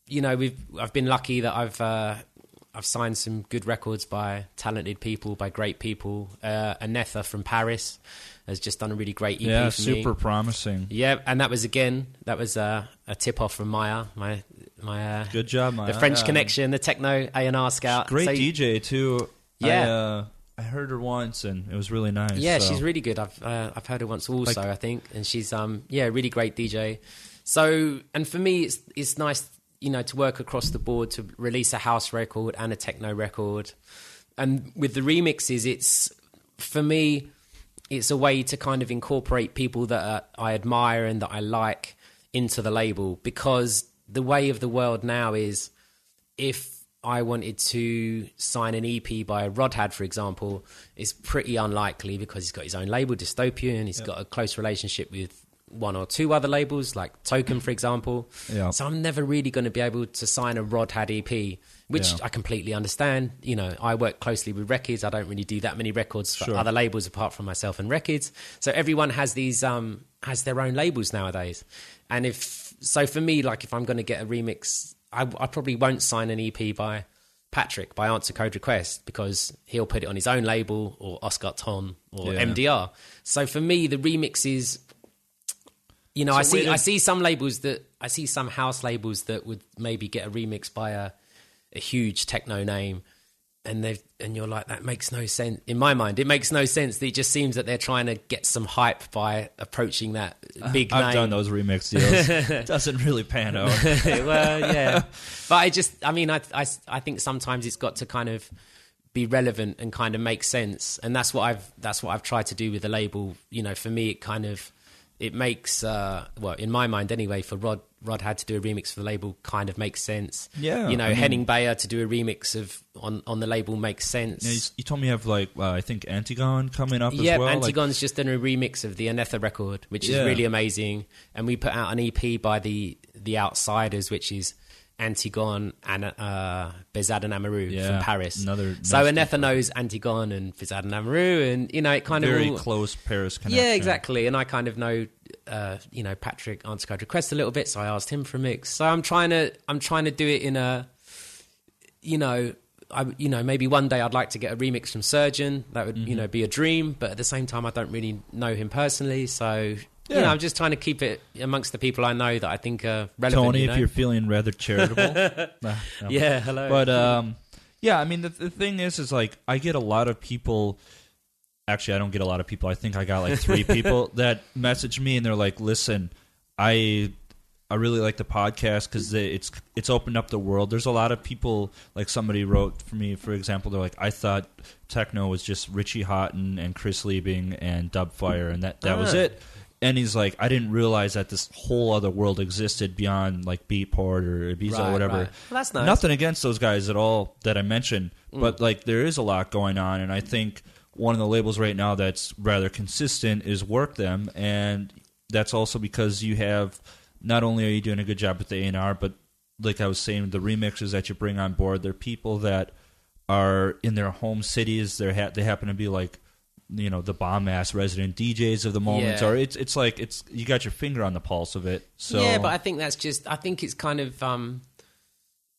you know we've I've been lucky that I've. Uh, I've signed some good records by talented people, by great people. Uh, Anetha from Paris has just done a really great EP yeah, for me. super promising. Yeah, and that was again that was uh, a tip off from Maya, my my uh, Good job, Maya. the French Yeah. connection, the techno A and R scout. Great So- DJ too. Yeah. I, uh, I heard her once, and it was really nice. Yeah, so. she's really good. I've uh, I've heard her once also, I think, and she's um yeah really great DJ. So and for me, it's it's nice you know to work across the board to release a house record and a techno record, and with the remixes, it's for me, it's a way to kind of incorporate people that uh, I admire and that I like into the label because the way of the world now is if I wanted to sign an EP by Rødhåd, for example, it's pretty unlikely because he's got his own label, Dystopian. He's got a close relationship with one or two other labels, like Token, for example. Yeah. So I'm never really going to be able to sign a Rødhåd EP, which Yeah. I completely understand. You know, I work closely with Rekids. I don't really do that many records for Sure. other labels apart from myself and Rekids. So everyone has these um has their own labels nowadays. And if so for me, like if I'm going to get a remix, I, I probably won't sign an EP by Patrick by Answer Code Request because he'll put it on his own label or Oscar Ton or Yeah. MDR. So for me, the remix is, you know, I see I see some labels that I see some house labels that would maybe get a remix by a a huge techno name. And they and you're like that makes no sense in my mind. It makes no sense. It just seems that they're trying to get some hype by approaching that big I've name. done those remix [LAUGHS] deals. doesn't really pan out. [LAUGHS] well, yeah, [LAUGHS] but I just, I mean, I, I, I think sometimes it's got to kind of be relevant and kind of make sense, and that's what I've, that's what I've tried to do with the label. You know, for me, it kind of, it makes, uh, well, in my mind anyway, for Rod, Rødhåd to do a remix for the label, kind of makes sense. Yeah, you know, I mean- Henning Baer to do a remix of on on the label makes sense. Yeah, you, you told me you have like uh, I think Antigone coming up Yeah, as well. like- Antigone's just done a remix of the Anetha record, which is really amazing. And we put out an EP by the the Outsiders, which is Antigone and uh, Behzad and Amarou Yeah, from Paris. another so Anetha knows Antigone and Behzad and Amarou, and you know it kind very of all, close Paris connection. yeah, exactly. And I kind of know, uh, you know, Patrick Answer Code Request a little bit, so I asked him for a mix. So I'm trying to, I'm trying to do it in a, you know, I, you know, maybe one day I'd like to get a remix from Surgeon. That would, Mm-hmm. you know, be a dream. But at the same time, I don't really know him personally, so. You Yeah. know, I'm just trying to keep it amongst the people I know that I think are relevant. Tony, you know? if you're feeling rather charitable, [LAUGHS] no. yeah, hello. But um, yeah, I mean the the thing is, is like I get a lot of people. Actually, I don't get a lot of people. I think I got like three [LAUGHS] people that message me and they're like, "Listen, I I really like the podcast because it's it's opened up the world. There's a lot of people like somebody wrote for me, for example. They're like, I thought techno was just Richie Hawtin and Chris Liebing and Dubfire, and that that was Ah. it. And he's like, I didn't realize that this whole other world existed beyond like Beatport or Ibiza Right, or whatever. right. Well, that's nice. Nothing against those guys at all that I mentioned, mm. but like there is a lot going on, and I think one of the labels right now that's rather consistent is Work Them, and that's also because you have not only are you doing a good job with the A and R, but like I was saying, the remixers that you bring on board, they're people that are in their home cities. They ha- they happen to be like you know the bomb ass resident DJs of the moment, Yeah. or it's it's like it's you got your finger on the pulse of it. So yeah, but I think that's just. I think it's kind of um,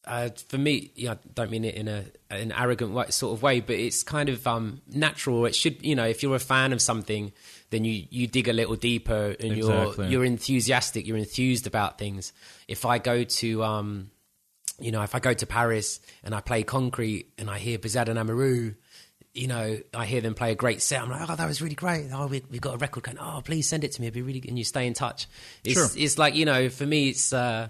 uh, for me. Yeah, I don't mean it in a an arrogant way, sort of way, but it's kind of um, natural. It should, you know, if you're a fan of something, then you you dig a little deeper and Exactly. you're you're enthusiastic. You're enthused about things. If I go to um, you know, if I go to Paris and I play Concrete and I hear Behzad and Amarou, you know, I hear them play a great set. I'm like, oh, that was really great. Oh, we, we've got a record going. Oh, please send it to me. It'd be really good. And you stay in touch. It's, Sure. it's like, you know, for me, it's, uh,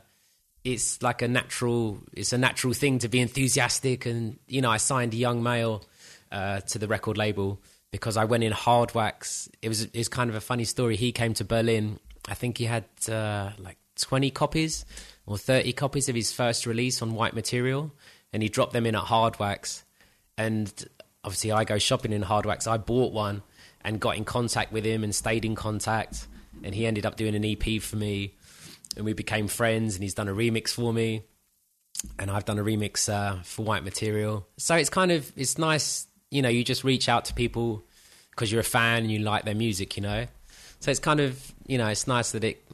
it's like a natural it's a natural thing to be enthusiastic and you know I signed a young male uh, to the record label because I went in hard wax. It was it was kind of a funny story. He came to Berlin. I think he had uh, like twenty copies or thirty copies of his first release on white material, and he dropped them in at hard wax. And obviously, I go shopping in Hardwax. I bought one and got in contact with him and stayed in contact. And he ended up doing an EP for me, and we became friends. And he's done a remix for me, and I've done a remix uh, for White Material. So it's kind of it's nice, you know. You just reach out to people because you're a fan and you like their music, you know. So it's kind of you know it's nice that it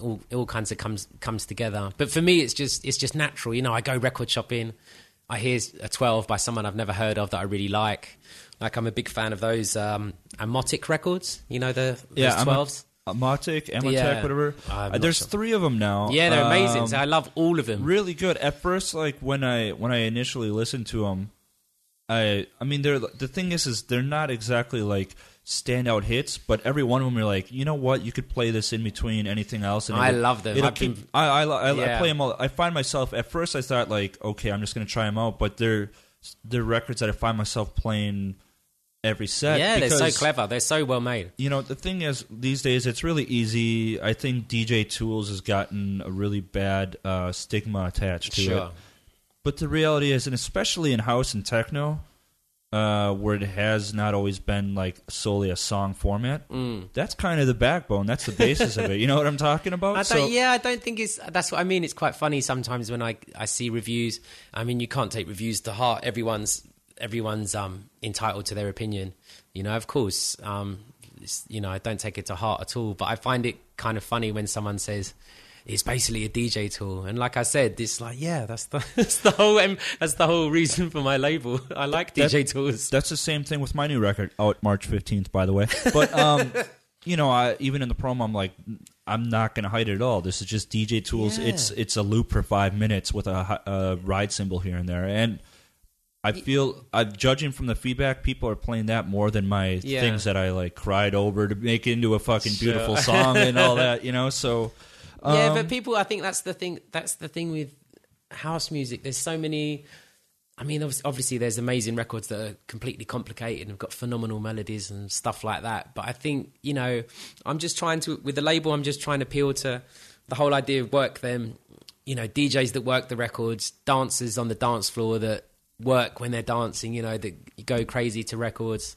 all, all kinds of comes comes together. But for me, it's just it's just natural, you know. I go record shopping. I hear a 12 by someone I've never heard of that I really like. Like I'm a big fan of those um, Amotik records. You know the Yeah, those I'm a- 12s. Amotik, Amatech, Yeah. whatever. Uh, there's sure. three of them now. yeah, they're amazing. Um, So I love all of them. really good. At first, like when I when I initially listened to them, I I mean they're the thing is is they're not exactly like standout hits, but every one of them you're like, you know what, you could play this in between anything else. And I it'll- love them. It'll I've keep. been- I I, I, I play them all. I find myself at first I thought like, okay, I'm just gonna try them out, but they're they're records that I find myself playing every set. yeah, they're so clever. They're so well made. you know, the thing is, these days it's really easy. I think DJ Tools has gotten a really bad uh, stigma attached to it. But the reality is, and especially in house and techno, uh, where it has not always been like solely a song format, Mm. that's kind of the backbone. That's the basis of it. You know what I'm talking about? I So- yeah, I don't think it's. That's what I mean. It's quite funny sometimes when I I see reviews. I mean, you can't take reviews to heart. Everyone's everyone's um entitled to their opinion. You know, of course. Um, you know, I don't take it to heart at all. But I find it kind of funny when someone says. It's basically a DJ tool, and like I said, it's like yeah, that's the [LAUGHS] that's the whole that's the whole reason for my label. I like That- DJ tools. That's the same thing with my new record out March 15th, by the way. But um, [LAUGHS] you know, I, even in the promo, I'm like, I'm not going to hide it at all. This is just DJ tools. Yeah. It's it's a loop for five minutes with a, a ride cymbal here and there, and I feel, I'm judging from the feedback, people are playing that more than my Yeah. things that I like cried over to make into a fucking Sure. beautiful song and all that. You know, so yeah, um, but people, I think that's the thing. That's the thing with house music. There's so many. I mean, obviously, obviously, there's amazing records that are completely complicated and have got phenomenal melodies and stuff like that. But I think you know, I'm just trying to with the label. I'm just trying to appeal to the whole idea of work them. You know, DJs that work the records, dancers on the dance floor that work when they're dancing. You know, that go crazy to records.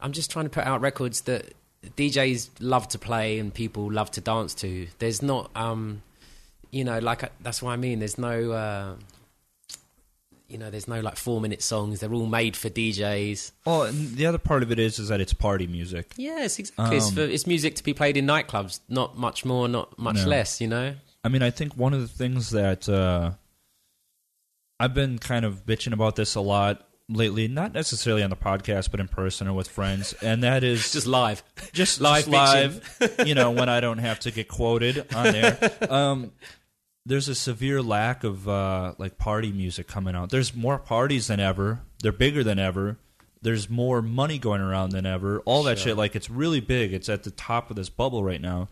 I'm just trying to put out records that DJs love to play and people love to dance to. There's not, um, you know, like uh, that's what I mean. There's no, uh, you know, there's no like four minute songs. They're all made for DJs. well, and the other part of it is is that it's party music. Yes, exactly. it's, Um, for, it's music to be played in nightclubs. Not much more, not much No. less. You know. I mean, I think one of the things that uh, I've been kind of bitching about this a lot lately, not necessarily on the podcast, but in person or with friends, and that is [LAUGHS] Just live. just live just live. you know, when I don't have to get quoted on there. Um, there's a severe lack of uh, like party music coming out. There's more parties than ever. They're bigger than ever. There's more money going around than ever. All that Sure. shit, like it's really big. It's at the top of this bubble right now.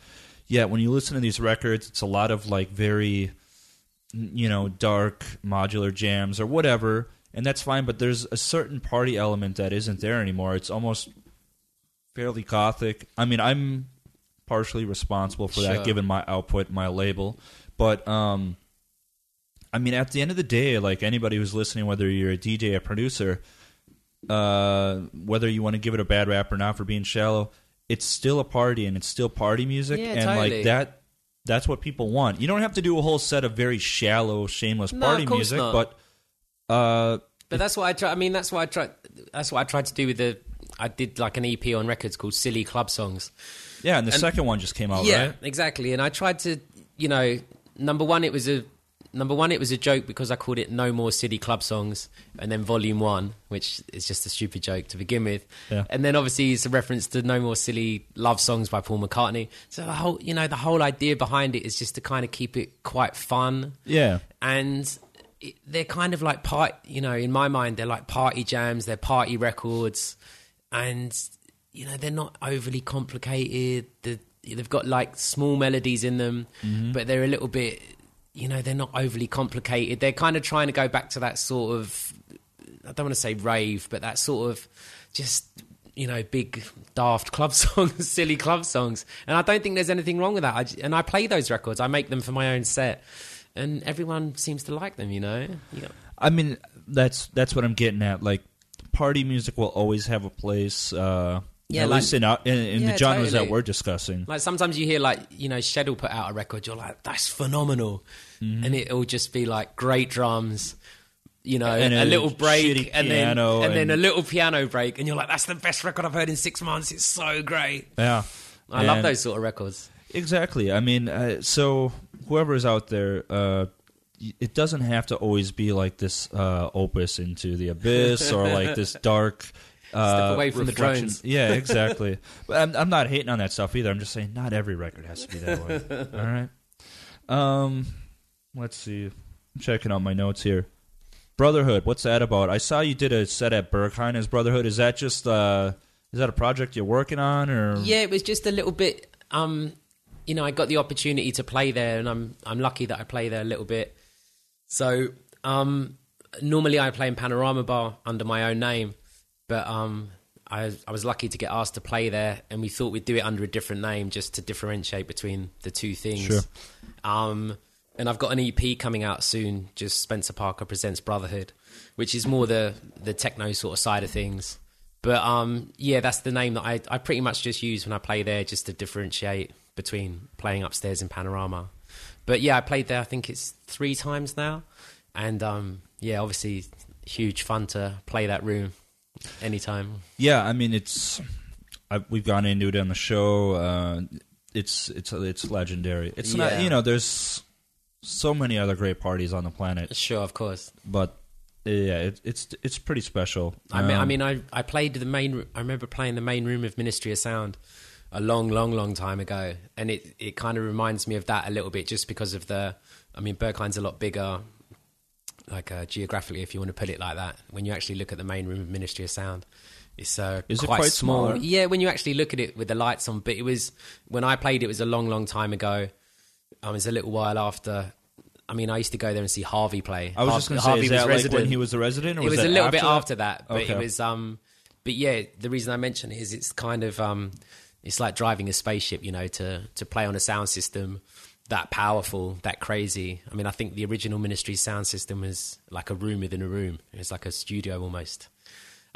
Yet when you listen to these records, it's a lot of like very, you know, dark modular jams or whatever, and that's fine. But there's a certain party element that isn't there anymore. It's almost fairly gothic. I mean, I'm partially responsible for that Sure. given my output, my label. But um I mean at the end of the day, like anybody who's listening, whether you're a DJ, a producer, uh whether you want to give it a bad rap or not for being shallow, it's still a party and it's still party music Yeah, and totally. like that that's what people want. You don't have to do a whole set of very shallow, shameless No, party music, not. but uh But that's what I try. I mean, that's what I tried. That's what I tried to do with the. I did like an EP on Rekids called "Silly Club Songs." yeah, and the And- second one just came out, yeah, right? exactly. And I tried to, you know, number one, it was a number one, it was a joke because I called it "No More Silly Club Songs," and then Volume One, which is just a stupid joke to begin with. Yeah. And then obviously it's a reference to "No More Silly Love Songs" by Paul McCartney. So the whole, you know, the whole idea behind it is just to kind of keep it quite fun Yeah. and they're kind of like part you know in my mind they're like party jams they're party records and you know they're not overly complicated the, they've got like small melodies in them mm-hmm. but they're a little bit you know they're not overly complicated. They're kind of trying to go back to that sort of I don't want to say rave, but that sort of just you know big daft club [LAUGHS] songs, silly club songs. And I don't think there's anything wrong with that. I, and I play those records. I make them for my own set, and everyone seems to like them. You know. Yeah. I mean, that's that's what I'm getting at. Like, party music will always have a place. Uh, Yeah, at like- least in, our- in, in Yeah, the genres totally. that we're discussing. Like sometimes you hear like you know Shed put out a record, you're like that's phenomenal, Mm-hmm. and it'll just be like great drums, you know, And a, a little break, shitty and then piano and, then and- a little piano break, and you're like that's the best record I've heard in six months. It's so great. Yeah, I love And- those sort of records. Exactly. I mean, uh, so whoever's out there, uh, it doesn't have to always be like this uh, opus into the abyss or like this [LAUGHS] dark. Uh, away from the drones. Yeah, exactly. [LAUGHS] but I'm, I'm not hating on that stuff either. I'm just saying not every record has to be that way. [LAUGHS] All right. Um, let's see. I'm checking out my notes here. Brotherhood. What's that about? I saw you did a set at Berghain as Brotherhood. Is that just uh, is that a project you're working on or? Yeah, it was just a little bit. Um, you know, I got the opportunity to play there, and I'm I'm lucky that I play there a little bit. So um, normally I play in Panorama Bar under my own name, but um, I I was lucky to get asked to play there, and we thought we'd do it under a different name just to differentiate between the two things. Sure. Um, and I've got an EP coming out soon, just Spencer Parker presents Brotherhood, which is more the the techno sort of side of things. But um, yeah, that's the name that I I pretty much just use when I play there, just to differentiate between playing upstairs in Panorama. But yeah, I played there. I think it's three times now, and um, yeah, obviously huge fun to play that room anytime. Yeah, I mean it's I, we've gone into it on the show. Uh, it's it's it's legendary. It's Yeah. not you know there's so many other great parties on the planet, Sure, of course. but yeah, it, it's it's pretty special. I mean, I Um, mean, I I played the main. I remember playing the main room of Ministry of Sound a long, long, long time ago, and it it kind of reminds me of that a little bit, just because of the. I mean, Berghain's a lot bigger, like uh, geographically, if you want to put it like that. When you actually look at the main room of Ministry of Sound, it's uh, Is it quite, quite small. smaller? Yeah, when you actually look at it with the lights on, but it was when I played. It was a long, long time ago. Um, was a little while after. I mean, I used to go there and see Harvey play. I was just going to say, Harvey is was that like when resident he was the resident? Or it was that a little bit after after that, but Okay. it was um but yeah the reason i mention it is it's kind of um it's like driving a spaceship you know to to play on a sound system that powerful that crazy i mean i think the original ministry sound system was like a room within a room it was like a studio almost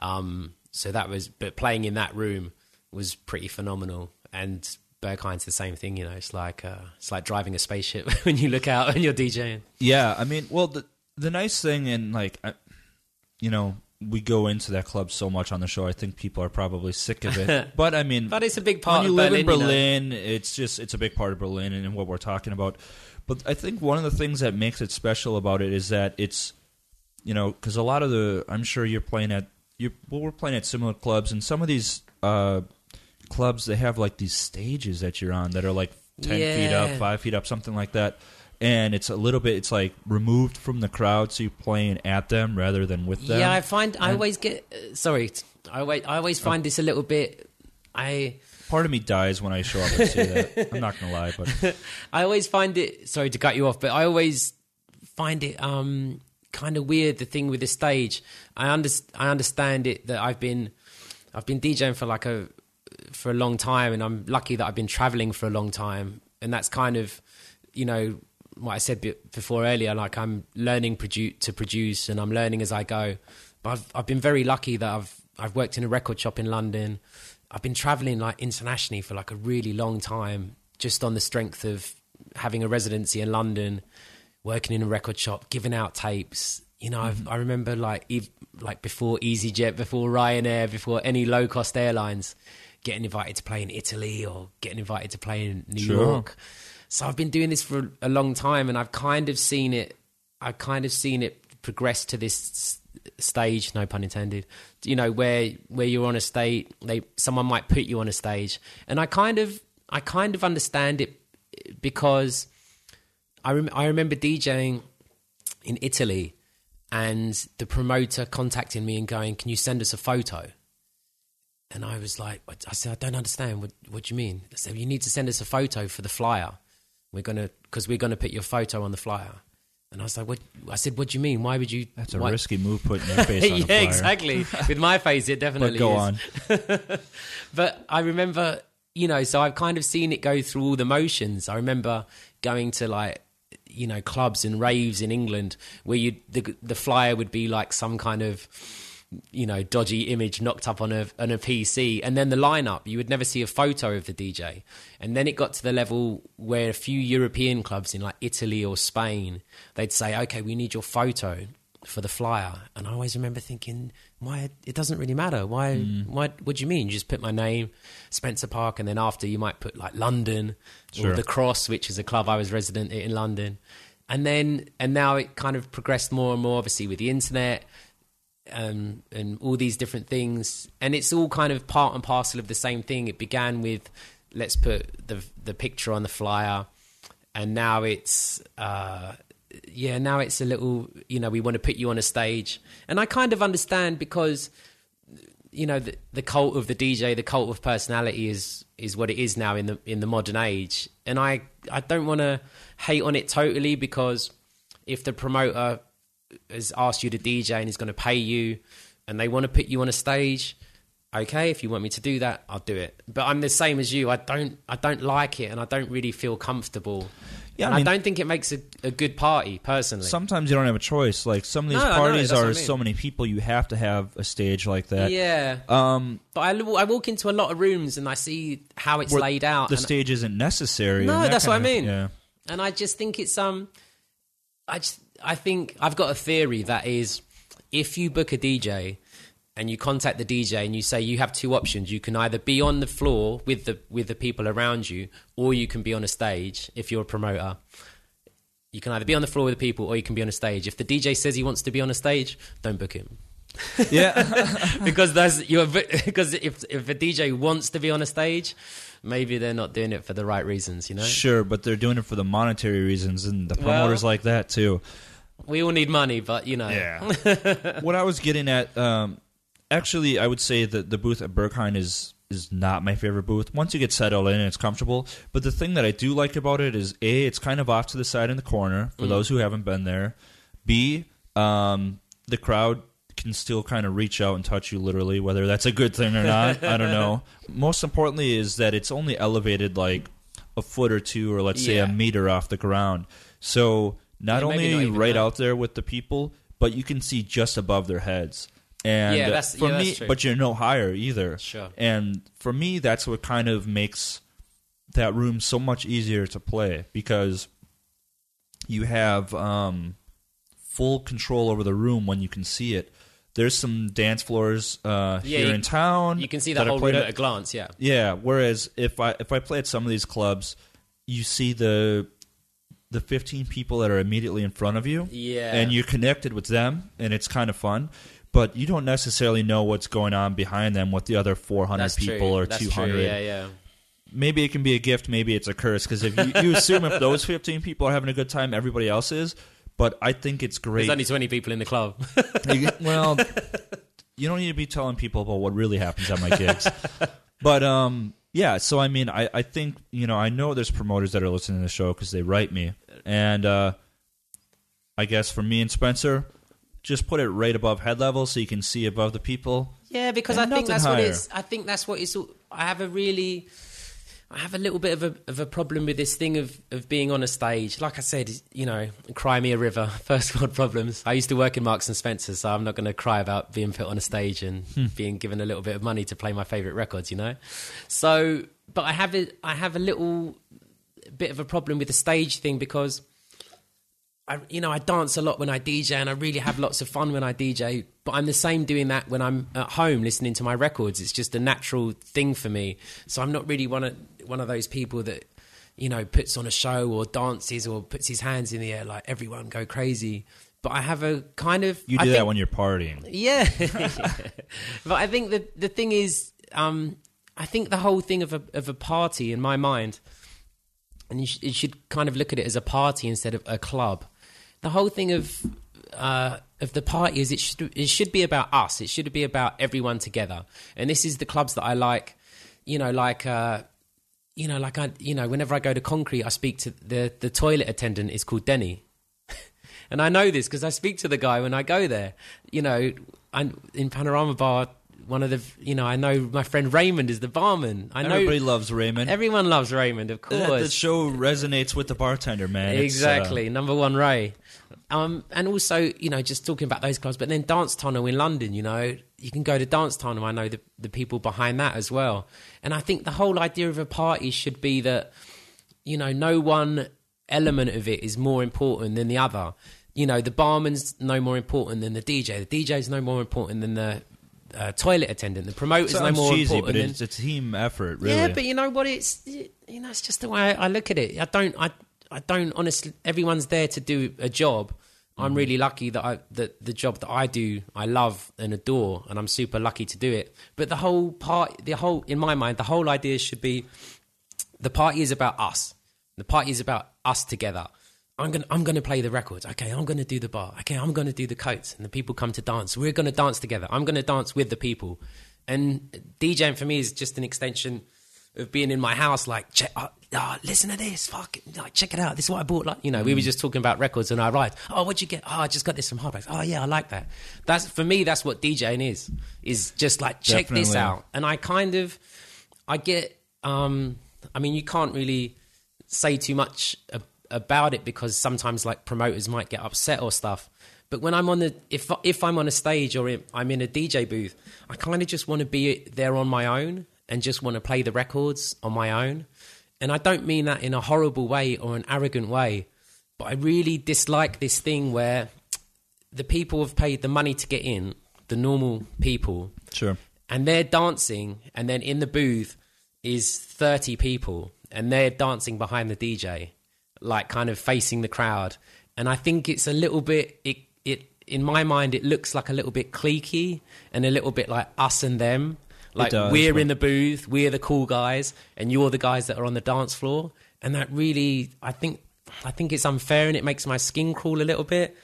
um so that was but playing in that room was pretty phenomenal and Berghain's the same thing, you know. It's like uh, it's like driving a spaceship [LAUGHS] when you look out and you're DJing. Yeah, I mean, well, the the nice thing, and like, you know, we go into that club so much on the show. I think people are probably sick of it. [LAUGHS] but I mean, But it's a big part when you of live Berlin. in you know. Berlin, it's just it's a big part of Berlin and what we're talking about. But I think one of the things that makes it special about it is that it's, you know, because a lot of the I'm sure you're playing at you well we're playing at similar clubs and some of these uh, clubs they have like these stages that you're on that are like ten feet up, five feet up, something like that. And it's a little bit, it's like removed from the crowd, so you're playing at them rather than with them. Yeah, I find I And- always get uh, sorry. I always I always find this a little bit. I Part of me dies when I show up and see that. I'm not gonna lie, but [LAUGHS] I always find it. Sorry to cut you off, but I always find it um kind of weird. The thing with the stage, I under, I understand it that I've been I've been DJing for like a for a long time, and I'm lucky that I've been traveling for a long time, and that's kind of you know what I said before earlier. Like I'm learning produ- to produce, and I'm learning as I go. But I've I've been very lucky that I've I've worked in a record shop in London. I've been traveling like internationally for like a really long time, just on the strength of having a residency in London, working in a record shop, giving out tapes. You know, I've, mm-hmm. I remember like ev- like before EasyJet, before Ryanair, before any low cost airlines, getting invited to play in Italy or getting invited to play in New Sure. York. So I've been doing this for a long time, and I've kind of seen it. I've kind of seen it progress to this stage, no pun intended. You know, where where you're on a stage, they someone might put you on a stage, and I kind of I kind of understand it because I rem- I remember DJing in Italy, and the promoter contacting me and going, "Can you send us a photo?" And I was like, I said, I don't understand. What, what do you mean? I said, you need to send us a photo for the flyer. We're gonna because we're gonna put your photo on the flyer." And I was like, "What?" I said, "What do you mean? Why would you?" That's a why- risky move putting your [LAUGHS] face on yeah, exactly. With my face, it But definitely go is. on. [LAUGHS] But I remember, you know, so I've kind of seen it go through all the motions. I remember going to like, you know, clubs and raves in England where you the the flyer would be like some kind of you know dodgy image knocked up on a on a PC, and then the lineup you would never see a photo of the DJ, and then it got to the level where a few European clubs in like Italy or Spain they'd say, okay, we need your photo for the flyer, and I always remember thinking, why it doesn't really matter. Why? Hmm. Why? What do you mean? You just put my name, Spencer Park, and then after you might put like London Sure. or the Cross, which is a club I was resident in London, and then and now it kind of progressed more and more, obviously with the internet um, and all these different things, and it's all kind of part and parcel of the same thing. It began with let's put the the picture on the flyer, and now it's uh, yeah, now it's a little you know we want to put you on a stage, and I kind of understand because you know the, the cult of the DJ, the cult of personality is is what it is now in the in the modern age, and I I don't want to hate on it totally because if the promoter has asked you to DJ and is going to pay you, and they want to put you on a stage, okay, if you want me to do that, I'll do it. But I'm the same as you. I don't I don't like it, and I don't really feel comfortable. Yeah, I mean- I don't think it makes a, a good party personally. Sometimes you don't have a choice. Like some of these No, parties are I mean. so many people, you have to have a stage like that. yeah, Um, but I, I walk into a lot of rooms and I see how it's laid out. The stage isn't necessary. No, that that's what I mean. Yeah. and I just think it's um, I just I think I've got a theory that is, if you book a DJ and you contact the DJ and you say you have two options, you can either be on the floor with the with the people around you, or you can be on a stage if you're a promoter. You can either be on the floor with the people, or you can be on a stage. If the DJ says he wants to be on a stage, don't book him [LAUGHS] Yeah. [LAUGHS] because that's you're because [LAUGHS] if if a DJ wants to be on a stage, maybe they're not doing it for the right reasons. You know, sure, but they're doing it for the monetary reasons, and the Well- promoters like that too. We all need money, but you know, Yeah. [LAUGHS] what I was getting at, um, actually, I would say that the booth at Berghain is is not my favorite booth. Once you get settled in, and it's comfortable. But the thing that I do like about it is a, it's kind of off to the side in the corner for those who haven't been there. B, um, the crowd can still kind of reach out and touch you literally, whether that's a good thing or not. I don't know. [LAUGHS] Most importantly is that it's only elevated like a foot or two, or let's say a meter off the ground. So not only not are you right that. out there with the people, but you can see just above their heads. And Yeah, that's- for yeah, that's me, true. but you're no higher either. Sure. And for me, that's what kind of makes that room so much easier to play because you have um, full control over the room when you can see it. There's some dance floors uh, Yeah, here you- in town. you can see the that whole room at. at a glance. Yeah, Yeah. Whereas if I if I play at some of these clubs, you see the the 15 people that are immediately in front of you, yeah, and you're connected with them, and it's kind of fun. But you don't necessarily know what's going on behind them with the other 400 that's people true. or that's 200. True. Yeah, yeah. Maybe it can be a gift, maybe it's a curse. Because if you, you assume if those 15 people are having a good time, everybody else is. But I think it's great. There's only 20 people in the club. [LAUGHS] You- well, you don't need to be telling people about what really happens at my gigs. [LAUGHS] but um, yeah. So I mean, I, I think you know I know there's promoters that are listening to the show because they write me, and uh, I guess for me and Spencer, just put it right above head level so you can see above the people. yeah, because And I think that's what it's. I think that's what it's. I have a really. I have a little bit of a of a problem with this thing of, of being on a stage. Like I said, you know, cry me a river, [LAUGHS] first world problems. I used to work in Marks and Spencer, so I'm not going to cry about being put on a stage and Hmm. being given a little bit of money to play my favorite records. You know, so but I have a I have a little bit of a problem with the stage thing because I you know I dance a lot when I DJ and I really have lots of fun when I DJ but I'm the same doing that when I'm at home listening to my records it's just a natural thing for me so I'm not really one of one of those people that you know puts on a show or dances or puts his hands in the air like everyone go crazy but I have a kind of You I do think- that when you're partying. yeah. [LAUGHS] [LAUGHS] but I think the the thing is, um, I think the whole thing of a of a party in my mind, and you, sh- you should kind of look at it as a party instead of a club. The whole thing of uh, of the party is it should it should be about us. It should be about everyone together. And this is the clubs that I like. You know, like. Uh, you know, like I, you know, whenever I go to concrete, I speak to the the toilet attendant is called Denny, [LAUGHS] and I know this because I speak to the guy when I go there. You know, and in Panorama Bar, one of the, you know, I know my friend Raymond is the barman. I know Everybody loves Raymond. everyone loves Raymond, of course. That, that show resonates with the bartender, man. It's, uh, Exactly, number one Ray. Um, and also, you know, just talking about those clubs, but then Dance Tunnel in London, you know, you can go to Dance Tunnel. I know the, the people behind that as well. And I think the whole idea of a party should be that, you know, no one element of it is more important than the other. You know, the barman's no more important than the DJ. The DJ's no more important than the uh, toilet attendant. The promoter's no more cheesy, important but than it's a team effort, really. yeah, but you know what? It's you know, it's just the way I look at it. I don't, I, I don't honestly. Everyone's there to do a job. I'm really lucky that I that the job that I do, I love and adore, and I'm super lucky to do it. But the whole part, the whole, in my mind, the whole idea should be the party is about us. The party is about us together. I'm gonna I'm gonna play the records. Okay, I'm gonna do the bar. Okay, I'm gonna do the coats, and the people come to dance. We're gonna dance together. I'm gonna dance with the people. And DJing for me is just an extension of being in my house. Like, check, uh, uh, listen to this. Fuck, like, check it out. This is what I bought. Like, you know, we were just talking about records, and I arrived. Oh, what'd you get? Oh, I just got this from Hardwax. Oh, yeah, I like that. That's for me. That's what DJing is. Is just like check this out. And I kind of, I get. um I mean, you can't really say too much a- about it because sometimes like promoters might get upset or stuff. But when I'm on the if if I'm on a stage or if I'm in a DJ booth, I kind of just want to be there on my own and just want to play the records on my own. And I don't mean that in a horrible way or an arrogant way, but I really dislike this thing where the people have paid the money to get in, the normal people, Sure. and they're dancing, and then in the booth is 30 people, and they're dancing behind the DJ, like kind of facing the crowd. And I think it's a little bit, it, it in my mind, it looks like a little bit cliquey and a little bit like us and them. Like does, we're but- in the booth, we're the cool guys, and you're the guys that are on the dance floor. And that really, I think, I think it's unfair, and it makes my skin crawl a little bit.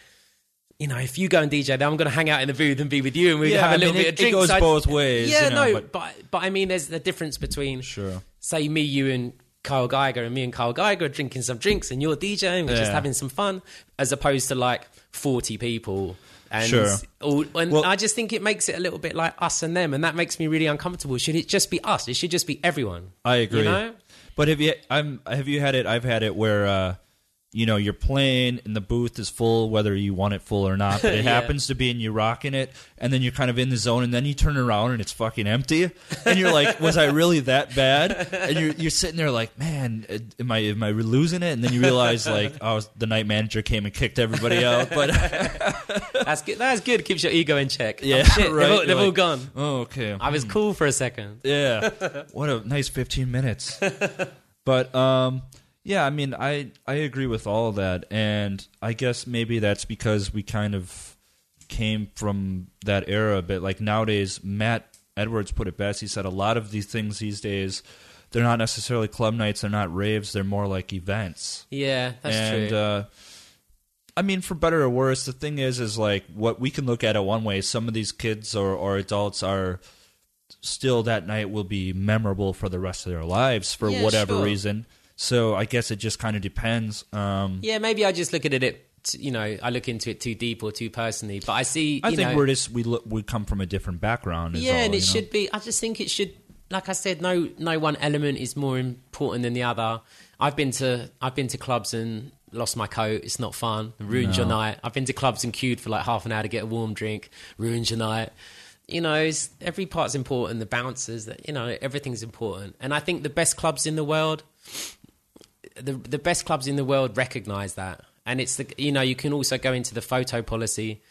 You know, if you go and DJ, then I'm going to hang out in the booth and be with you, and we Yeah, have a I little mean, bit it- of it drinks. goes I- both ways, Yeah, you know, no, but- but but I mean, there's a difference between Sure. say me, you, and Kyle Geiger, and me and Kyle Geiger are drinking some drinks, and you're DJing, we're just having some fun, as opposed to like 40 people. And, Sure. all, and Well- I just think it makes it a little bit like us and them, and that makes me really uncomfortable. Should it just be us? It should just be everyone. I agree. You know? But have you I'm have you had it I've had it where uh you know, you're playing and the booth is full, whether you want it full or not. [LAUGHS] But it Yeah. happens to be, and you're rocking it, and then you're kind of in the zone, and then you turn around and it's fucking empty, and you're like, "Was I really that bad?" And you're you're sitting there like, "Man, uh, am I am I losing it?" And then you realize like, "Oh, the night manager came and kicked everybody out." But [LAUGHS] That's good. That's good. Keeps your ego in check. Oh, Yeah, shit, [LAUGHS] right. They've, all, they've all gone. oh, okay, I was cool for a second. Yeah. what a nice 15 minutes. but um yeah, I mean I I agree with all of that and I guess maybe that's because we kind of came from that era a bit like nowadays Matt Edwards put it best. He said a lot of these things these days they're not necessarily club nights, they're not raves, they're more like events. Yeah, that's and true. uh I mean, for better or worse, the thing is, is like what we can look at it one way. Some of these kids or, or adults are still that night will be memorable for the rest of their lives for Yeah, whatever sure. reason. So I guess it just kind of depends. Um, yeah, maybe I just look at it. You know, I look into it too deep or too personally. But I see. I think know, we're just we look, we come from a different background. yeah, all, and it know? should be. I just think it should. Like I said, no, no one element is more important than the other. I've been to I've been to clubs and lost my coat. It's not fun. It ruins your night. I've been to clubs and queued for like half an hour to get a warm drink. Ruins your night. You know, it's, every part's important. The bouncers, that you know, everything's important. And I think the best clubs in the world, the the best clubs in the world recognize that. And it's the you know you can also go into the photo policy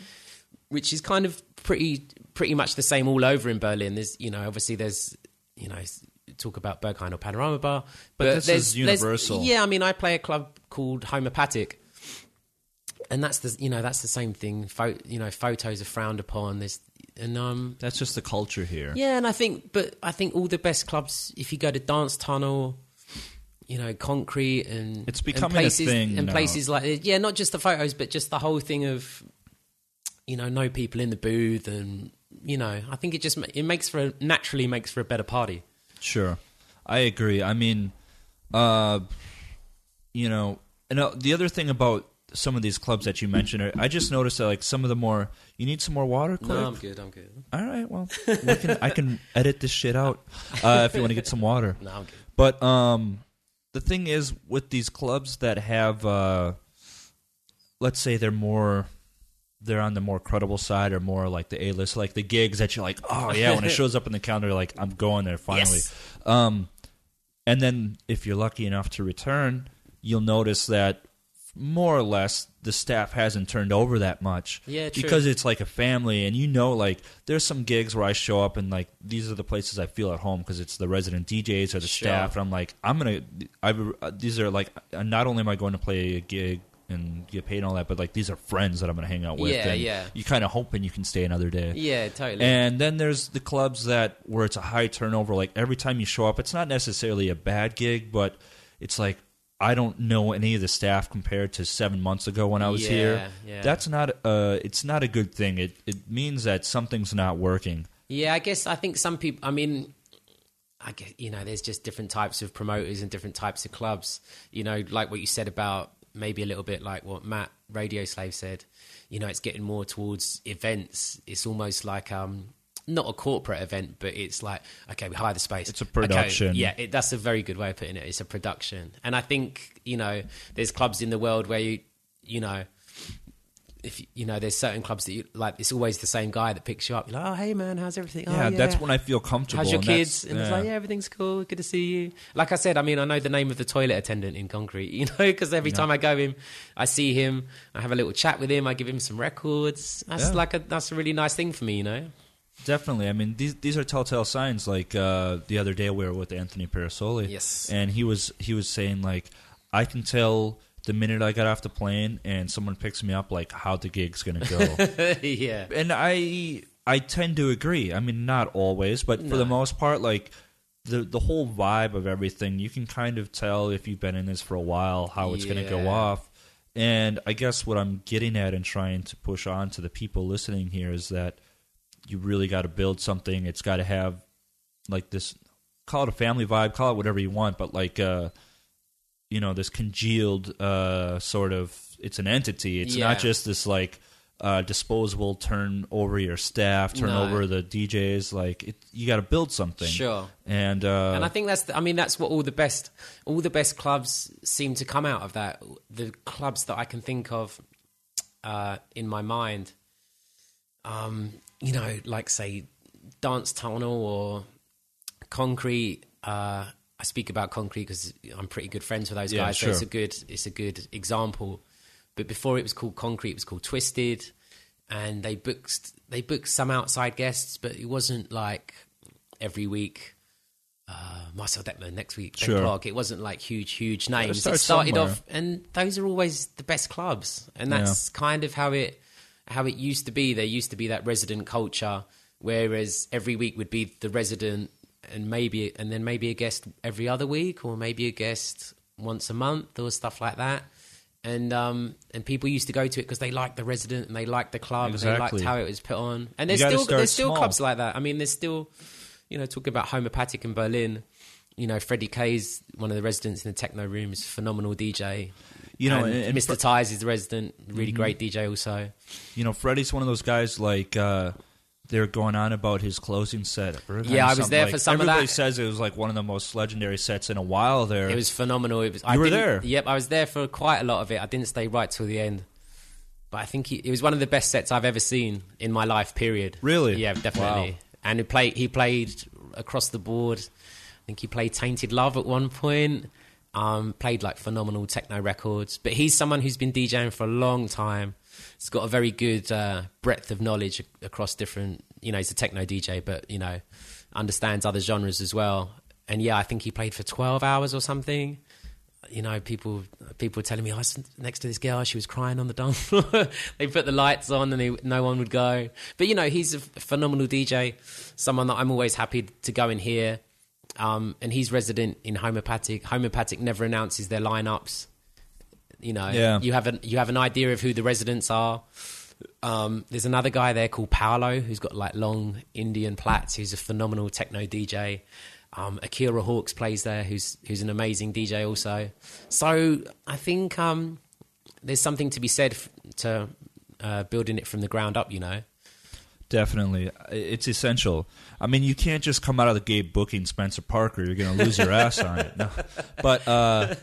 which is kind of pretty pretty much the same all over in Berlin. There's you know obviously there's you know talk about Berghain or Panorama Bar, but, this there's, is universal. yeah, I mean I play a club called Homopatik, and that's the you know that's the same thing. Pho- you know photos are frowned upon. There's and um That's just the culture here. yeah, and I think, but I think all the best clubs, if you go to Dance Tunnel, you know, Concrete and It's and becoming a places, thing and places like yeah, not just the photos, but just the whole thing of you know, no people in the booth, and you know, I think it just it makes for a, naturally makes for a better party. Sure, I agree. I mean, Uh, you know, and uh, the other thing about some of these clubs that you mentioned, are, I just noticed that like some of the more, you need some more water. Quick? No, I'm good. I'm good. All right, well, we can, I can edit this shit out uh, if you want to get some water. [LAUGHS] No, I'm good. But um, the thing is, with these clubs that have, uh, let's say they're more, they're on the more credible side or more like the A list, like the gigs that you're like, oh yeah, when it [LAUGHS] shows up in the calendar, like I'm going there finally. Yes. Um, and then if you're lucky enough to return, you'll notice that more or less the staff hasn't turned over that much. Yeah, true. Because it's like a family, and you know, like there's some gigs where I show up and like these are the places I feel at home because it's the resident DJs or the Sure. staff, and I'm like, I'm gonna, I these are like, uh, not only am I going to play a gig and get paid and all that, but like these are friends that I'm gonna hang out with. Yeah, and yeah. You kind of hoping you can stay another day. Yeah, totally. And then there's the clubs that where it's a high turnover. Like every time you show up, it's not necessarily a bad gig, but it's like I don't know any of the staff compared to seven months ago when I was Yeah, here. yeah. That's not uh it's not a good thing. It it means that something's not working. Yeah, I guess I think some people. I mean, I guess you know, there's just different types of promoters and different types of clubs. You know, like what you said about maybe a little bit like what Matt Radio Slave said. You know, it's getting more towards events. It's almost like um not a corporate event, but it's like okay, we hire the space. It's a Okay, production. yeah, it, that's a very good way of putting it. It's a production, and I think you know, there's clubs in the world where you you know if you know there's certain clubs that you like it's always the same guy that picks you up you're like oh hey man how's everything oh, Yeah, oh, that's when I feel comfortable. how's your and kids and it's like yeah everything's cool good to see you like i said i mean i know the name of the toilet attendant in concrete [LAUGHS] you know because every time i go in i see him i have a little chat with him i give him some records that's Yeah. like a that's a really nice thing for me you know Definitely. I mean, these these are telltale signs. Like uh, the other day, we were with Anthony Parasole. Yes. and he was he was saying like, I can tell the minute I got off the plane and someone picks me up, like how the gig's gonna go. [LAUGHS] yeah and I I tend to agree. I mean, not always, but for the most part, like the the whole vibe of everything, you can kind of tell if you've been in this for a while how it's gonna go off. And I guess what I'm getting at and trying to push on to the people listening here is that you really got to build something. It's got to have like this call it a family vibe, call it whatever you want, but like uh you know, this congealed uh sort of it's an entity. It's Yeah. not just this like uh disposable turn over your staff, turn No. over the DJs like it, you got to build something. Sure. And uh and I think that's, the, I mean, that's what all the best, all the best clubs seem to come out of that. The clubs that I can think of uh, in my mind, um, you know, like say Dance Tunnel or Concrete. Uh, I speak about Concrete because I'm pretty good friends with those Yeah, guys. So it's a good, it's a good example. But before it was called Concrete, it was called Twisted, and they booked they booked some outside guests, but it wasn't like every week. Uh, Marcel Dettmann next week, Sure. Clark. It wasn't like huge, huge names. It started somewhere. off, and those are always the best clubs, and that's kind of how it how it used to be. There used to be that resident culture, whereas every week would be the resident, and maybe and then maybe a guest every other week, or maybe a guest once a month, or stuff like that. And um and people used to go to it because they liked the resident and they liked the club and they liked how it was put on. And there's still there's still small. clubs like that. I mean, there's still you know, talking about Homopatik in Berlin, you know, Freddie K's one of the residents in the techno room is phenomenal DJ. You know, and, and- Mr. Fre- Ties is the resident, really Mm-hmm. great DJ also. you know, Freddie's one of those guys like uh they're going on about his closing set. Yeah, I was there like- for some of that. Everybody says it was like one of the most legendary sets in a while. There, It was phenomenal. It was. I were there? Yep, I was there for quite a lot of it. I didn't stay right till the end, but I think he, it was one of the best sets I've ever seen in my life. Period. Really? Yeah, definitely. Wow. And he played. He played across the board. I think he played "Tainted Love" at one point. Um, played like phenomenal techno records. But he's someone who's been DJing for a long time. He's got a very good uh, breadth of knowledge across different. You know, he's a techno DJ, but you know, understands other genres as well. And yeah, I think he played for twelve hours or something. You know, people people were telling me I was next to this girl. She was crying on the dance floor. [LAUGHS] they put the lights on, and no one would go. But you know, he's a phenomenal DJ. Someone that I'm always happy to go and hear. Um, and he's resident in Homopatik. Homopatik never announces their lineups. You know, Yeah. you have an you have an idea of who the residents are. Um, there's another guy there called Paolo who's got like long Indian plaits. Who's a phenomenal techno DJ. Um, Akira Hawks plays there, who's who's an amazing DJ also. So I think um, there's something to be said f- to uh, building it from the ground up. You know, Definitely, it's essential. I mean, you can't just come out of the gate booking Spencer Parker. You're going to lose your ass on it. No. But uh,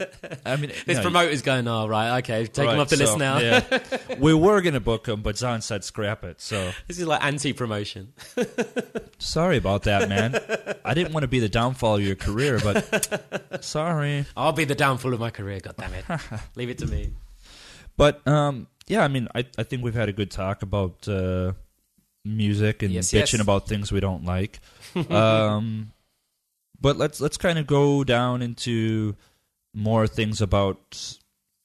I mean, there's know, promoters going, "Oh right, okay, take right, him off the list now." yeah. [LAUGHS] we were going to book him, but Zahn said scrap it. So this is like anti-promotion. [LAUGHS] sorry about that, man. I didn't want to be the downfall of your career, but sorry. I'll be the downfall of my career. God damn it, [LAUGHS] leave it to me. But um, yeah, I mean, I, I think we've had a good talk about uh, music and Yes, bitching yes. about things we don't like. [LAUGHS] um, but let's let's kind of go down into more things about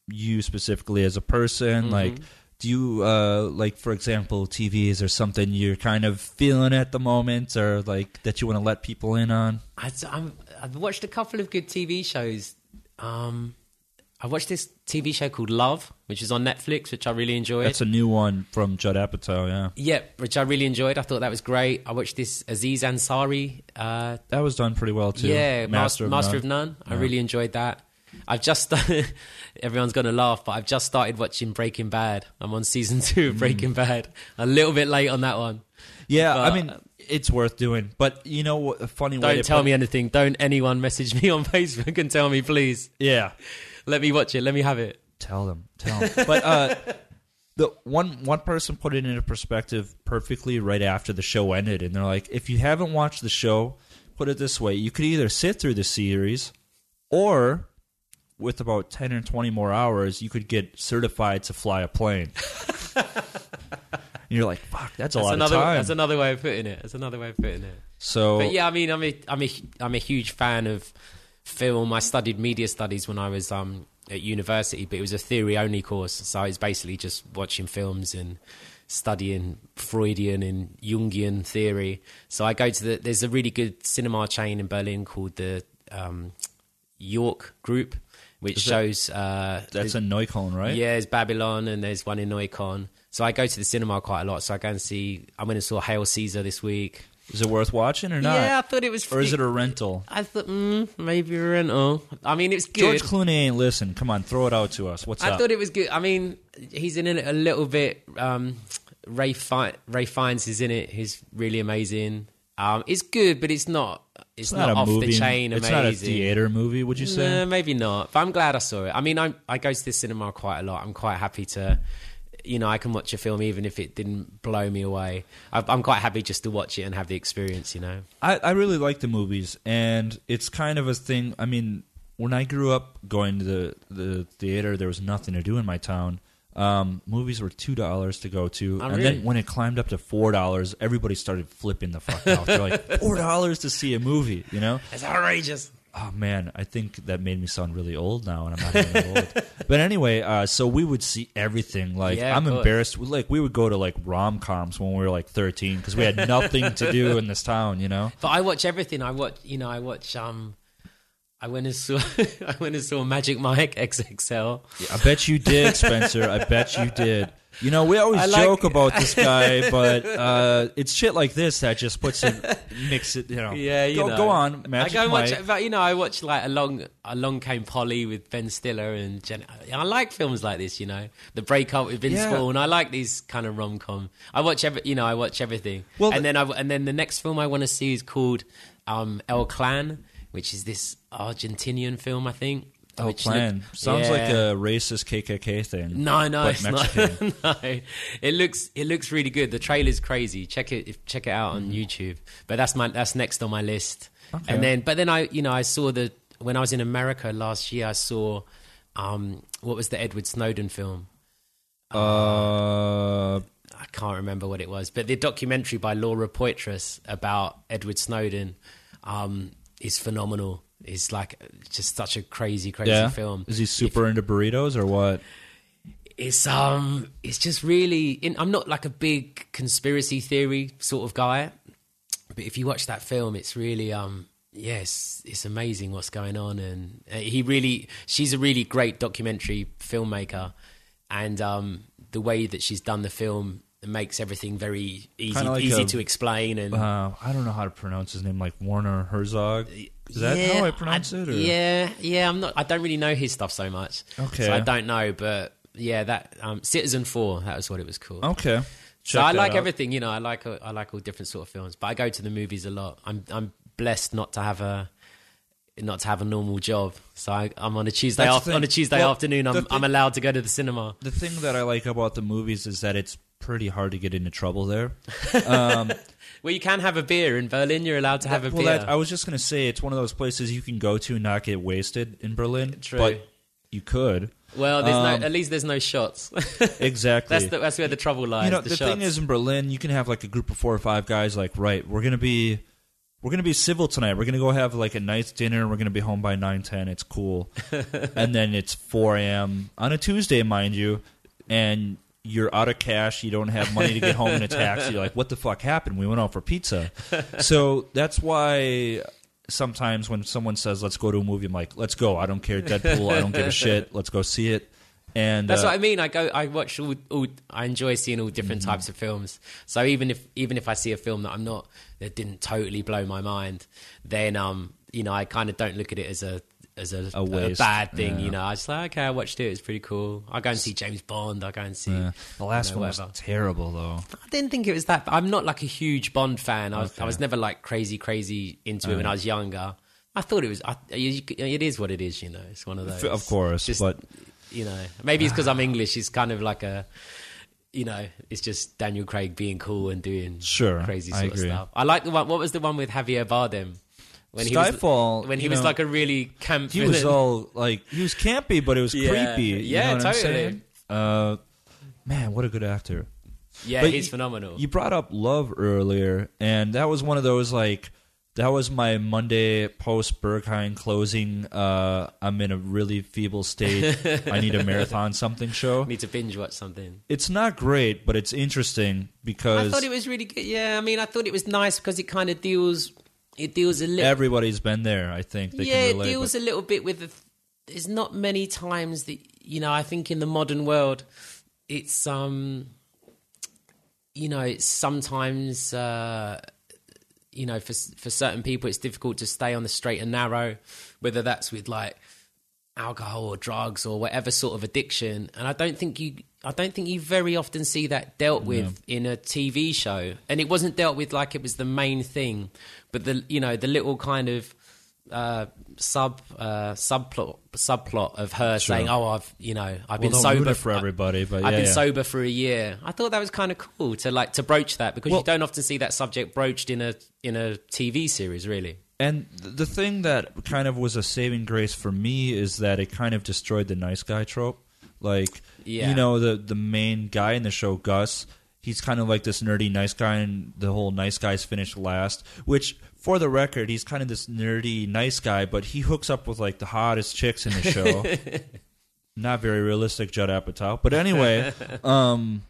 you specifically as a person. Mm-hmm. Like, do you uh, like, for example, TV? Is there something you're kind of feeling at the moment, or like that you want to let people in on? I, I'm, I've watched a couple of good TV shows. Um, I watched this TV show called Love, which is on Netflix, which I really enjoyed. That's a new one from Judd Apatow. Yeah, yeah, which I really enjoyed. I thought that was great. I watched this Aziz Ansari. Uh, that was done pretty well too. yeah, Master, of Master None. of None. I Yeah. really enjoyed that. I've just [LAUGHS] everyone's going to laugh, but I've just started watching Breaking Bad. I'm on season [LAUGHS] two Mm. of Breaking Bad. A little bit late on that one. Yeah, But- I mean, it's worth doing. But you know, what? a funny way Don't tell put- me anything. Don't anyone message me on [LAUGHS] Facebook and tell me, please. Yeah, Let me watch it. Let me have it. tell them, tell [LAUGHS] them. but uh, the one one person put it into perspective perfectly right after the show ended, and they're like, if you haven't watched the show, put it this way: you could either sit through the series, or with about ten or twenty more hours, you could get certified to fly a plane. And [LAUGHS] you're like, fuck, that's a That's lot another. of time. That's another way of putting it. That's another way of putting it. so But yeah, I mean, I'm a, I'm a, I'm a huge fan of film. I studied media studies when I was um, at university, but it was a theory only course, so it's basically just watching films and studying Freudian and Jungian theory. So I go to the. There's a really good cinema chain in Berlin called the um, Yorck Group, which Is that- shows. Uh, that's in Neukölln, right? yeah, there's Babylon and there's one in Neukölln. So I go to the cinema quite a lot. So I go and see. I went and saw Hail Caesar this week. Is it worth watching or not? Yeah, I thought it was. Or is it a rental? I thought mm, maybe a rental. I mean, it's good. George Clooney ain't listen. Come on, throw it out to us. What's I up? thought it was good. I mean, he's in it a little bit. Um, Ray Fi- Ralph Fiennes is in it. He's really amazing. Um, it's good, but it's not. It's, it's not, not, a off movie. the chain. It's amazing. not a theater movie. Would you say? No, maybe not. But I'm glad I saw it. I mean, I I go to the cinema quite a lot. I'm quite happy to, you know, I can watch a film even if it didn't blow me away. I, I'm quite happy just to watch it and have the experience. You know. I, I really like the movies, and it's kind of a thing. I mean, when I grew up going to the the theater, there was nothing to do in my town. Um, movies were two dollars to go to, Oh, and really? then when it climbed up to four dollars, everybody started flipping the fuck out. They're like, [LAUGHS] four dollars to see a movie, you know? It's outrageous. Oh man, I think that made me sound really old now, and I'm not even that old. [LAUGHS] But anyway, uh, so we would see everything. Like Yeah, I'm embarrassed. We- Like we would go to like rom coms when we were like 13 because we had nothing to do in this town, you know. But I watch everything. I watch, you know, I watch. Um, I went and saw. [LAUGHS] I went and saw Magic Mike XXL. I bet you did, Spencer. I bet you did. You know, we always like- joke about this [LAUGHS] guy, but uh, it's shit like this that just puts it, mix it. You know, [LAUGHS] Yeah, you go, know. go on, Magic I go Mike. watch, but you know, I watch like Along Along Came Polly with Ben Stiller and Jen. I like films like this. You know, The Breakup with Vince Yeah. Vaughn. I like these kind of rom com. I watch every. You know, I watch everything. Well, and the- then I and then the next film I want to see is called um, El Clan, which is this Argentinian film. I think. Oh, plan look- sounds like a racist KKK thing. No, no, it's Mexican. not. [LAUGHS] no, it looks it looks really good. The trailer's crazy. Check it check it out on YouTube. But that's my that's next on my list. Okay. And then, but then I you know I saw the when I was in America last year. I saw um what was the Edward Snowden film? Uh, I can't remember what it was, but the documentary by Laura Poitras about Edward Snowden um, is phenomenal. It's like just such a crazy, crazy yeah. film. Is he super into burritos or what? it's um it's just really in, i'm not like a big conspiracy theory sort of guy but if you watch that film it's really um yes it's amazing what's going on and uh, he really she's a really great documentary filmmaker and um the way that she's done the film makes everything very easy like easy a- to explain and Uh, I don't know how to pronounce his name, like Werner Herzog. Is that how I pronounce it? Or? Yeah, yeah. I'm not. I don't really know his stuff so much. Okay. so I don't know. But yeah, that um, Citizen Four. That was what it was called. Okay. so I like out. everything. You know, I like I like all different sort of films. But I go to the movies a lot. I'm I'm blessed not to have a not to have a normal job. So I, I'm on a Tuesday That's af- thing. on a Tuesday Well, afternoon. I'm thing- I'm allowed to go to the cinema. The thing that I like about the movies is that it's pretty hard to get into trouble there. [LAUGHS] Um, Well, you can have a beer in Berlin. You're allowed to have a well, beer. that, I was just gonna say it's one of those places you can go to and not get wasted in Berlin. True. but you could well, there's um, no. At least there's no shots. [LAUGHS] exactly. that's the, that's where the trouble lies. you know, the, the, thing is in Berlin, you can have like a group of four or five guys. Like, right, we're gonna be, we're gonna be civil tonight. We're gonna go have like a nice dinner. We're gonna be home by nine ten. It's cool, [LAUGHS] and then it's four a.m. on a Tuesday, mind you, and you're out of cash. You don't have money to get home in a taxi. You're like, what the fuck happened? We went out for pizza. [LAUGHS] so that's why. Sometimes when someone says "Let's go to a movie," I'm like, "Let's go." I don't care. Deadpool. I don't give a [LAUGHS] shit. Let's go see it. And That's uh, what I mean. I go, I watch all, all I enjoy seeing all different Mm-hmm. types of films. So even if even if I see a film that I'm not that didn't totally blow my mind, then um, you know, I kind of don't look at it as a as a, A waste. bad thing. Yeah. You know, I just like, okay, I watched it. It's pretty cool. I go and see James Bond. I go and see. Yeah. The last you know, one was whatever. terrible, though. I didn't think it was that. I'm not like a huge Bond fan. I was, Okay. I was never like crazy, crazy into it when uh-huh. I was younger. I thought it was. I, it is what it is. You know, it's one of those. Of course, Just- but you know, maybe it's because I'm [SIGHS] English. It's kind of like a, you know, it's just Daniel Craig being cool and doing Sure, crazy sort of stuff. I like the one. What was the one with Javier Bardem? When Skyfall, was, when he you was know, like a really camp. he was villain. all like he was campy, but it was Yeah. creepy. You Yeah, know what totally. I'm saying? Uh, man, what a good actor. yeah, but he's you- phenomenal. You brought up Love earlier, and that was one of those like that was my Monday post Berghain closing. Uh, I'm in a really feeble state. I need a [LAUGHS] marathon something show. need to binge watch something. It's not great, but it's interesting because I thought it was really good. Yeah, I mean, I thought it was nice because it kind of deals. It deals a little. everybody's been there. I think they yeah, can it deals but- a little bit with the. There's not many times that you know. I think in the modern world, it's um, you know, it's sometimes uh, you know, for for certain people, it's difficult to stay on the straight and narrow, whether that's with like alcohol or drugs or whatever sort of addiction. And I don't think you, I don't think you very often see that dealt with in a TV show. And it wasn't dealt with like it was the main thing, but the you know the little kind of uh, sub uh, subplot subplot of her saying, "Oh, I've you know I've been sober for everybody, but I've been yeah. sober for a year." I thought that was kind of cool to like to broach that because Well- you don't often see that subject broached in a in a TV series, really. And the thing that kind of was a saving grace for me is that it kind of destroyed the nice guy trope. Like, Yeah. you know, the the main guy in the show, Gus, he's kind of like this nerdy nice guy, and the whole nice guys finish last. Which, for the record, he's kind of this nerdy nice guy, but he hooks up with like the hottest chicks in the show. [LAUGHS] Not very realistic, Judd Apatow. But anyway, [LAUGHS] um,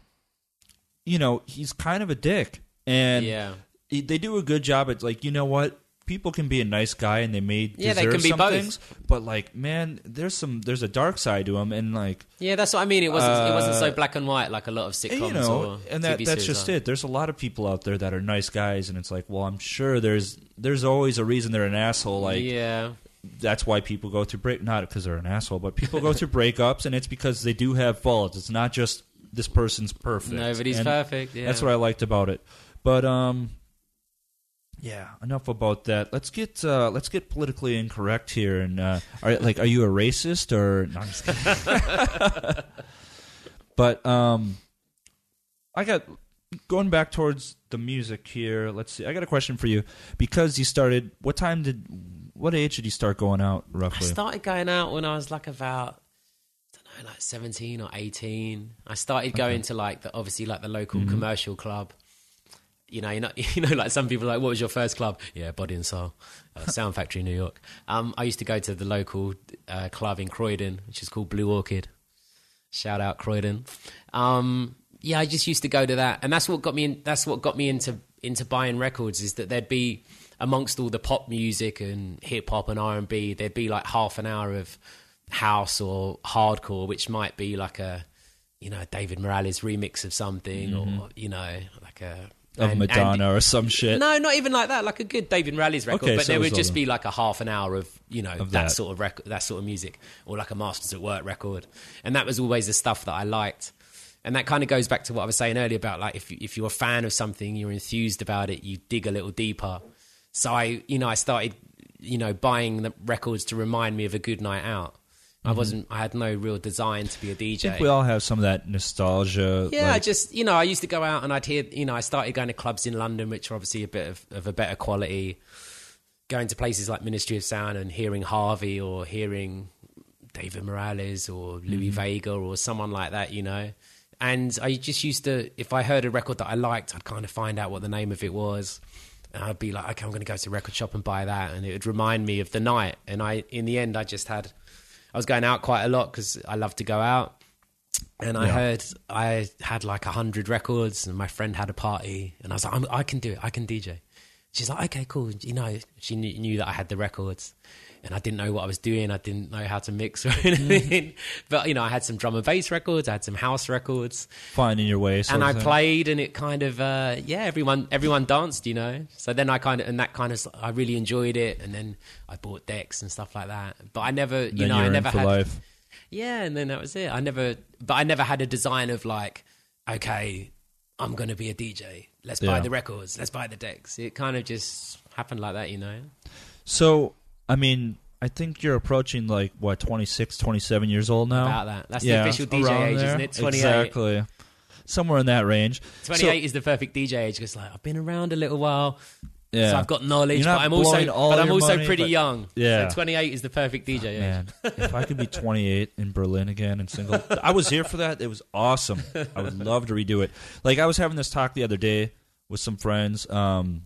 you know, he's kind of a dick, and Yeah. they do a good job at like you know what people can be a nice guy and they may Yeah, they deserve can be some both. things but like man there's some there's a dark side to him and like Yeah, that's what I mean. It wasn't. it wasn't so Uh, black and white like a lot of sitcoms you know or and that TV that's just are. it there's a lot of people out there that are nice guys and it's like well i'm sure there's there's always a reason they're an asshole like yeah, that's why people go through break not because they're an asshole but people go through [LAUGHS] breakups and it's because they do have faults it's not just this person's perfect nobody's And perfect. Yeah. That's what I liked about it. But um yeah, enough about that. Let's get uh let's get politically incorrect here and uh are like are you a racist or no, I'm just kidding. [LAUGHS] but um I got going back towards the music here. Let's see. I got a question for you because you started what time did what age did you start going out roughly? I started going out when I was like about I don't know, like seventeen or eighteen. I started going to like the obviously like the local Mm-hmm. commercial club. You know, you know, [LAUGHS] you know, like some people are like, what was your first club? Yeah, Body and Soul, uh, Sound Factory, New York. Um, I used to go to the local uh, club in Croydon, which is called Blue Orchid. Shout out Croydon. Um, yeah, I just used to go to that, and that's what got me. In, that's what got me into into buying records. Is that there'd be amongst all the pop music and hip hop and R and B, there'd be like half an hour of house or hardcore, which might be like a you know, David Morales remix of something, or you know, like a Mm-hmm. Of and- Madonna and- or some shit. no, not even like that. Like a good David Morales record, Okay, but so there would just be like a half an hour of you know Of that, that. sort of record, that sort of music, or like a Masters at Work record, and that was always the stuff that I liked. And that kind of goes back to what I was saying earlier about like if you, if you're a fan of something, you're enthused about it, you dig a little deeper. So I, you know, I started, you know, buying the records to remind me of a good night out. I wasn't, I had no real design to be a DJ. I think we all have some of that nostalgia. Yeah, I just you know, I used to go out and I'd hear you know, I started going to clubs in London, which are obviously a bit of, of a better quality. Going to places like Ministry of Sound and hearing Harvey or hearing David Morales or Louie mm-hmm. Vega or someone like that, you know. And I just used to, if I heard a record that I liked, I'd kind of find out what the name of it was. And I'd be like, okay, I'm going to go to the record shop and buy that. And it would remind me of the night. And I, in the end, I just had, I was going out quite a lot because I love to go out and I Yeah. heard I had like a hundred records, and my friend had a party, and I was like, I'm, I can do it, I can DJ. She's like, okay, cool. You know, she knew, knew that I had the records, and I didn't know what I was doing. I didn't know how to mix [LAUGHS] or anything, but you know, I had some drum and bass records, I had some house records, finding your way. and I thing. played, and it kind of, uh, yeah, everyone everyone danced, you know. So then I kind of, and that kind of, I really enjoyed it, and then I bought decks and stuff like that. But I never, you know, I never had. life. Yeah, and then that was it. I never, but I never had a design of like, okay, I'm going to be a DJ. Let's buy the records. Let's buy the decks. It kind of just happened like that, you know. So, I mean, I think you're approaching like what 26, 27 years old now. About that. That's yeah, the official DJ age, isn't it? 28. Exactly. Somewhere in that range. 28 is the perfect DJ age because like I've been around a little while, Yeah. so I've got knowledge, but I'm also but I'm also money, pretty but- young. Yeah. so 28 is the perfect DJ age. Man, [LAUGHS] if I could be 28 in Berlin again and single, I was here for that. It was awesome. I would love to redo it. Like I was having this talk the other day with some friends. Um,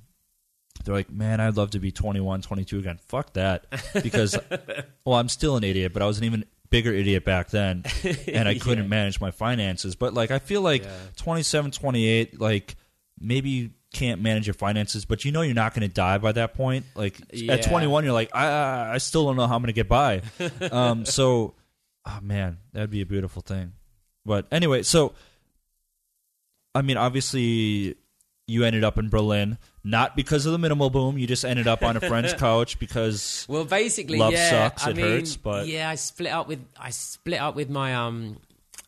they're like, "Man, I'd love to be 21, 22 again." Fuck that, because [LAUGHS] well, I'm still an idiot, but I was an even bigger idiot back then, [LAUGHS] and I couldn't manage my finances. But like, I feel like Yeah. 27, 28, like maybe you can't manage your finances, but you know you're not going to die by that point. Like Yeah. at 21, you're like, I, I I still don't know how I'm going to get by. [LAUGHS] um, so, oh man, that'd be a beautiful thing. But anyway, so I mean, obviously, you ended up in Berlin not because of the minimal boom. You just ended up on a friend's [LAUGHS] couch because Well, basically, Love yeah. sucks, I it mean, hurts, but- yeah, I split up with I split up with my um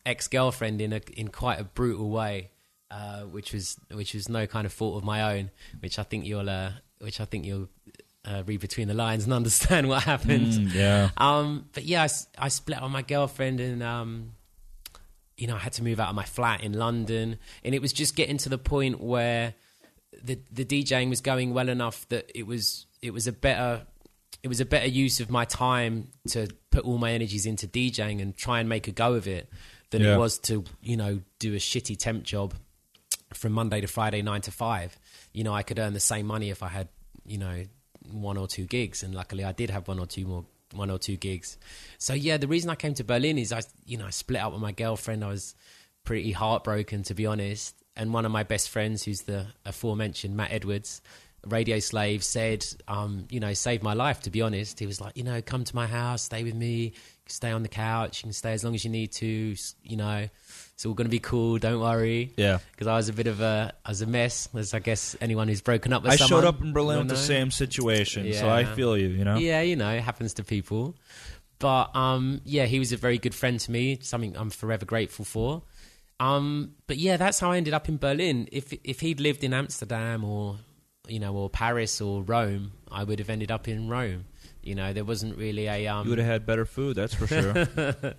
ex girlfriend in a in quite a brutal way, uh, which was which was no kind of fault of my own, which I think you'll uh, which I think you'll uh, read between the lines and [LAUGHS] understand what happened. Mm, yeah, Um, but yeah, I split up with my girlfriend and um, you know, I had to move out of my flat in London, and it was just getting to the point where the the DJing was going well enough that it was it was a better it was a better use of my time to put all my energies into DJing and try and make a go of it than Yeah. it was to you know do a shitty temp job from Monday to Friday nine to five. You know, I could earn the same money if I had you know one or two gigs, and luckily I did have one or two more one or two gigs. So yeah, the reason I came to Berlin is I you know I split up with my girlfriend. I was pretty heartbroken to be honest. And one of my best friends, who's the aforementioned Matt Edwards, Radio Slave, said, um, you know, saved my life. To be honest, he was like, you know, come to my house, stay with me, stay on the couch, you can stay as long as you need to. You know, it's all going to be cool. Don't worry. yeah. Because I was a bit of a, I was a mess, as I guess anyone who's broken up with I someone. showed up in Berlin with the same situation, so I Yeah. feel you. You know, Yeah, you know, it happens to people. But um, yeah, he was a very good friend to me, something I'm forever grateful for. Um, but yeah, that's how I ended up in Berlin. If if he'd lived in Amsterdam or you know or Paris or Rome, I would have ended up in Rome. You know, there wasn't really a um, you would have had better food, that's for sure. [LAUGHS]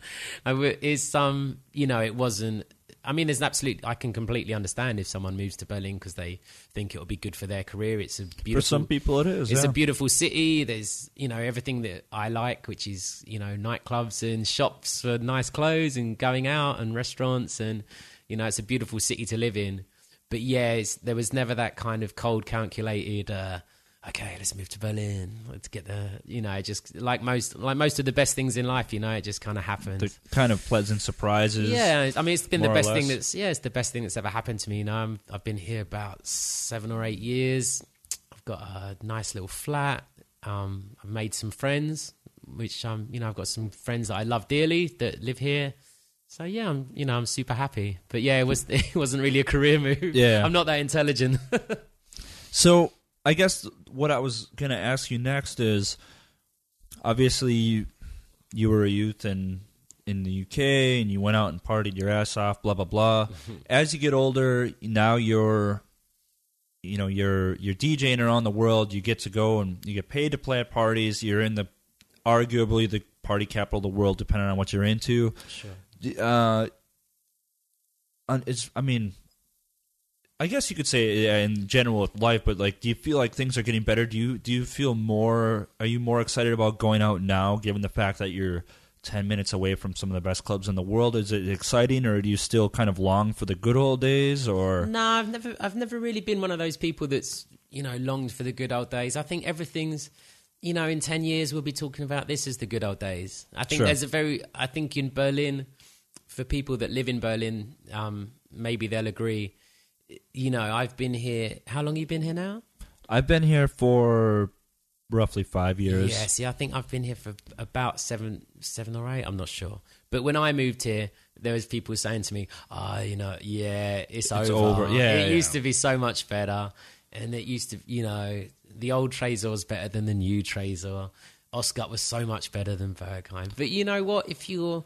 I w- it's um you know it wasn't I mean there's an absolute I can completely understand if someone moves to Berlin because they think it'll be good for their career it's a beautiful for some people, it is. it's yeah. a beautiful city there's you know everything that I like which is you know nightclubs and shops for nice clothes and going out and restaurants and you know it's a beautiful city to live in but yeah it's, there was never that kind of cold calculated uh okay, let's move to Berlin. Let's get the, you know, just like most, like most of the best things in life, you know, it just kind of happened. the kind of pleasant surprises. Yeah, I mean, it's been the best thing that's yeah, it's the best thing that's ever happened to me. You know, I'm, I've been here about seven or eight years. I've got a nice little flat. Um, I've made some friends, which um, you know, I've got some friends that I love dearly that live here. So yeah, I'm you know I'm super happy. But yeah, it was [LAUGHS] it wasn't really a career move. Yeah. I'm not that intelligent. [LAUGHS] So I guess what I was gonna ask you next is, obviously you, you were a youth in in the UK and you went out and partied your ass off, blah blah blah. [LAUGHS] As you get older, now you're, you know, you're you're DJing around the world. You get to go and you get paid to play at parties. You're in the arguably the party capital of the world, depending on what you're into. sure. Uh, it's I mean. I guess you could say in general with life, but like, do you feel like things are getting better? Do you do you feel more? Are you more excited about going out now, given the fact that you're ten minutes away from some of the best clubs in the world? Is it exciting, or do you still kind of long for the good old days? Or No, I've never I've never really been one of those people that's you know longed for the good old days. I think everything's you know in ten years we'll be talking about this as the good old days. I think Sure. there's a very I think in Berlin for people that live in Berlin, um, maybe they'll agree. You know, I've been here. How long you been here now? I've been here for roughly five years. Yeah, see, I think I've been here for about seven, seven or eight. I'm not sure. But when I moved here, there was people saying to me, "Ah, you know, yeah, it's, over. over. Yeah, it yeah. used to be so much better, and it used to, you know, the old Tresor was better than the new Tresor. Ostgut was so much better than Berghain. But you know what? If you're,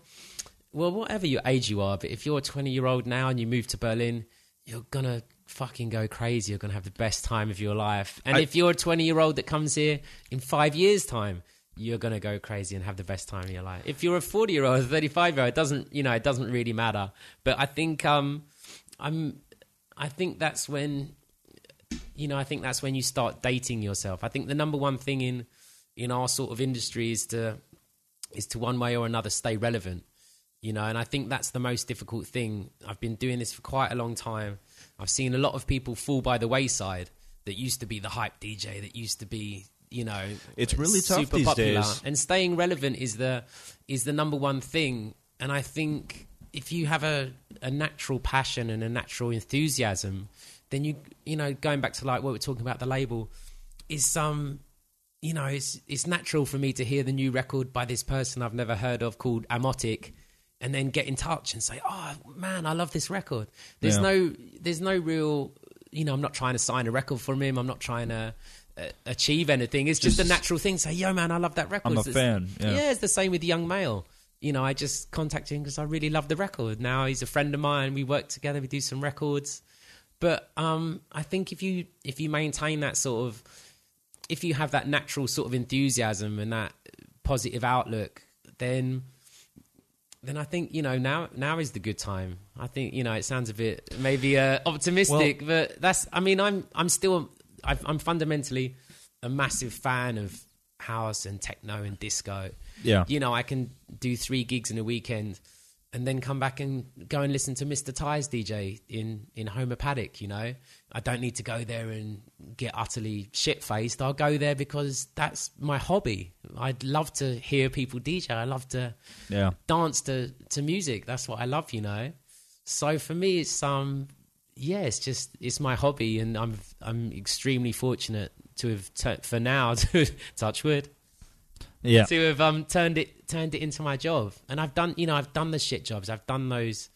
well, whatever your age you are, but if you're a 20 year old now and you move to Berlin, you're gonna fucking go crazy. You're gonna have the best time of your life. And I- if you're a 20 year old that comes here in five years' time, you're gonna go crazy and have the best time of your life. If you're a 40 year old, a 35 year old, it doesn't, you know, it doesn't really matter. But I think, um, I'm, I think that's when, you know, I think that's when you start dating yourself. I think the number one thing in, in our sort of industry is to, is to one way or another stay relevant you know and i think that's the most difficult thing. I've been doing this for quite a long time. I've seen a lot of people fall by the wayside that used to be the hype dj that used to be you know It's really tough these popular. days. and staying relevant is the is the number one thing. And i think if you have a, a natural passion and a natural enthusiasm then you you know going back to like what we're talking about the label is some you know it's it's natural for me to hear the new record by this person i've never heard of called Amotik and then get in touch and say oh man i love this record there's Yeah. no there's no real you know i'm not trying to sign a record from him i'm not trying to uh, achieve anything it's just, Just- a natural thing say yo man i love that record I'm a It's- fan. Yeah. yeah, it's the same with Young Male. You know, I just contacted him because I really love the record. Now he's a friend of mine. We work together. We do some records. But um, I think if you if you maintain that sort of, if you have that natural sort of enthusiasm and that positive outlook, then then I think you know now now is the good time. I think you know it sounds a bit maybe uh, optimistic, but that's I mean I'm I'm still I've, I'm fundamentally a massive fan of house and techno and disco. Yeah. You know I can do three gigs in a weekend. And then come back and go and listen to Mr. Ties DJ in in Homopatik. You know, I don't need to go there and get utterly shit faced. I'll go there because that's my hobby. I'd love to hear people DJ. I love to Yeah. dance to to music. That's what I love, you know. So for me, it's um, yeah, it's just it's my hobby, and I'm I'm extremely fortunate to have tu- for now [LAUGHS] to touch wood Yeah. to have um turned it turned it into my job, and I've done you know I've done the shit jobs. I've done those,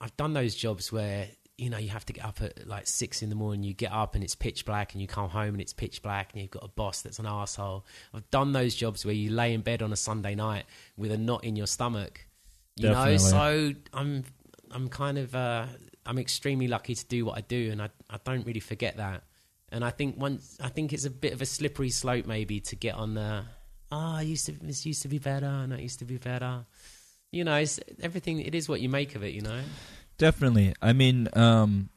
I've done those jobs where you know you have to get up at like six in the morning. You get up and it's pitch black, and you come home and it's pitch black, and you've got a boss that's an asshole. I've done those jobs where you lay in bed on a Sunday night with a knot in your stomach. You Definitely. know, so I'm I'm kind of uh, I'm extremely lucky to do what I do, and I I don't really forget that. And I think once I think it's a bit of a slippery slope maybe to get on the ah I used to this used to be better and that used to be better. You know, it's everything. It is what you make of it. You know. Definitely. I mean, um,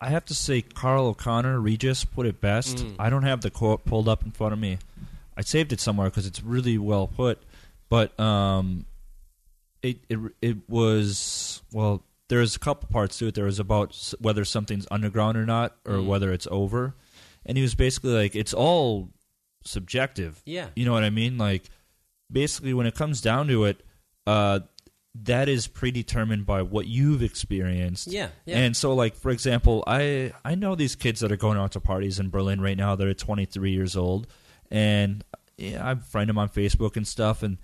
I have to say, Karl O'Connor, Regis, put it best. Mm. I don't have the quote pulled up in front of me. I saved it somewhere because it's really well put. But um, it it it was well. There's a couple parts to it. There was about whether something's underground or not, or Mm. whether it's over. And he was basically like, it's all subjective. Yeah. You know what I mean? Like, basically, when it comes down to it, uh, that is predetermined by what you've experienced. Yeah. Yeah. And so, like for example, I I know these kids that are going out to parties in Berlin right now. They're 23 years old, and yeah, I friend them on Facebook and stuff. And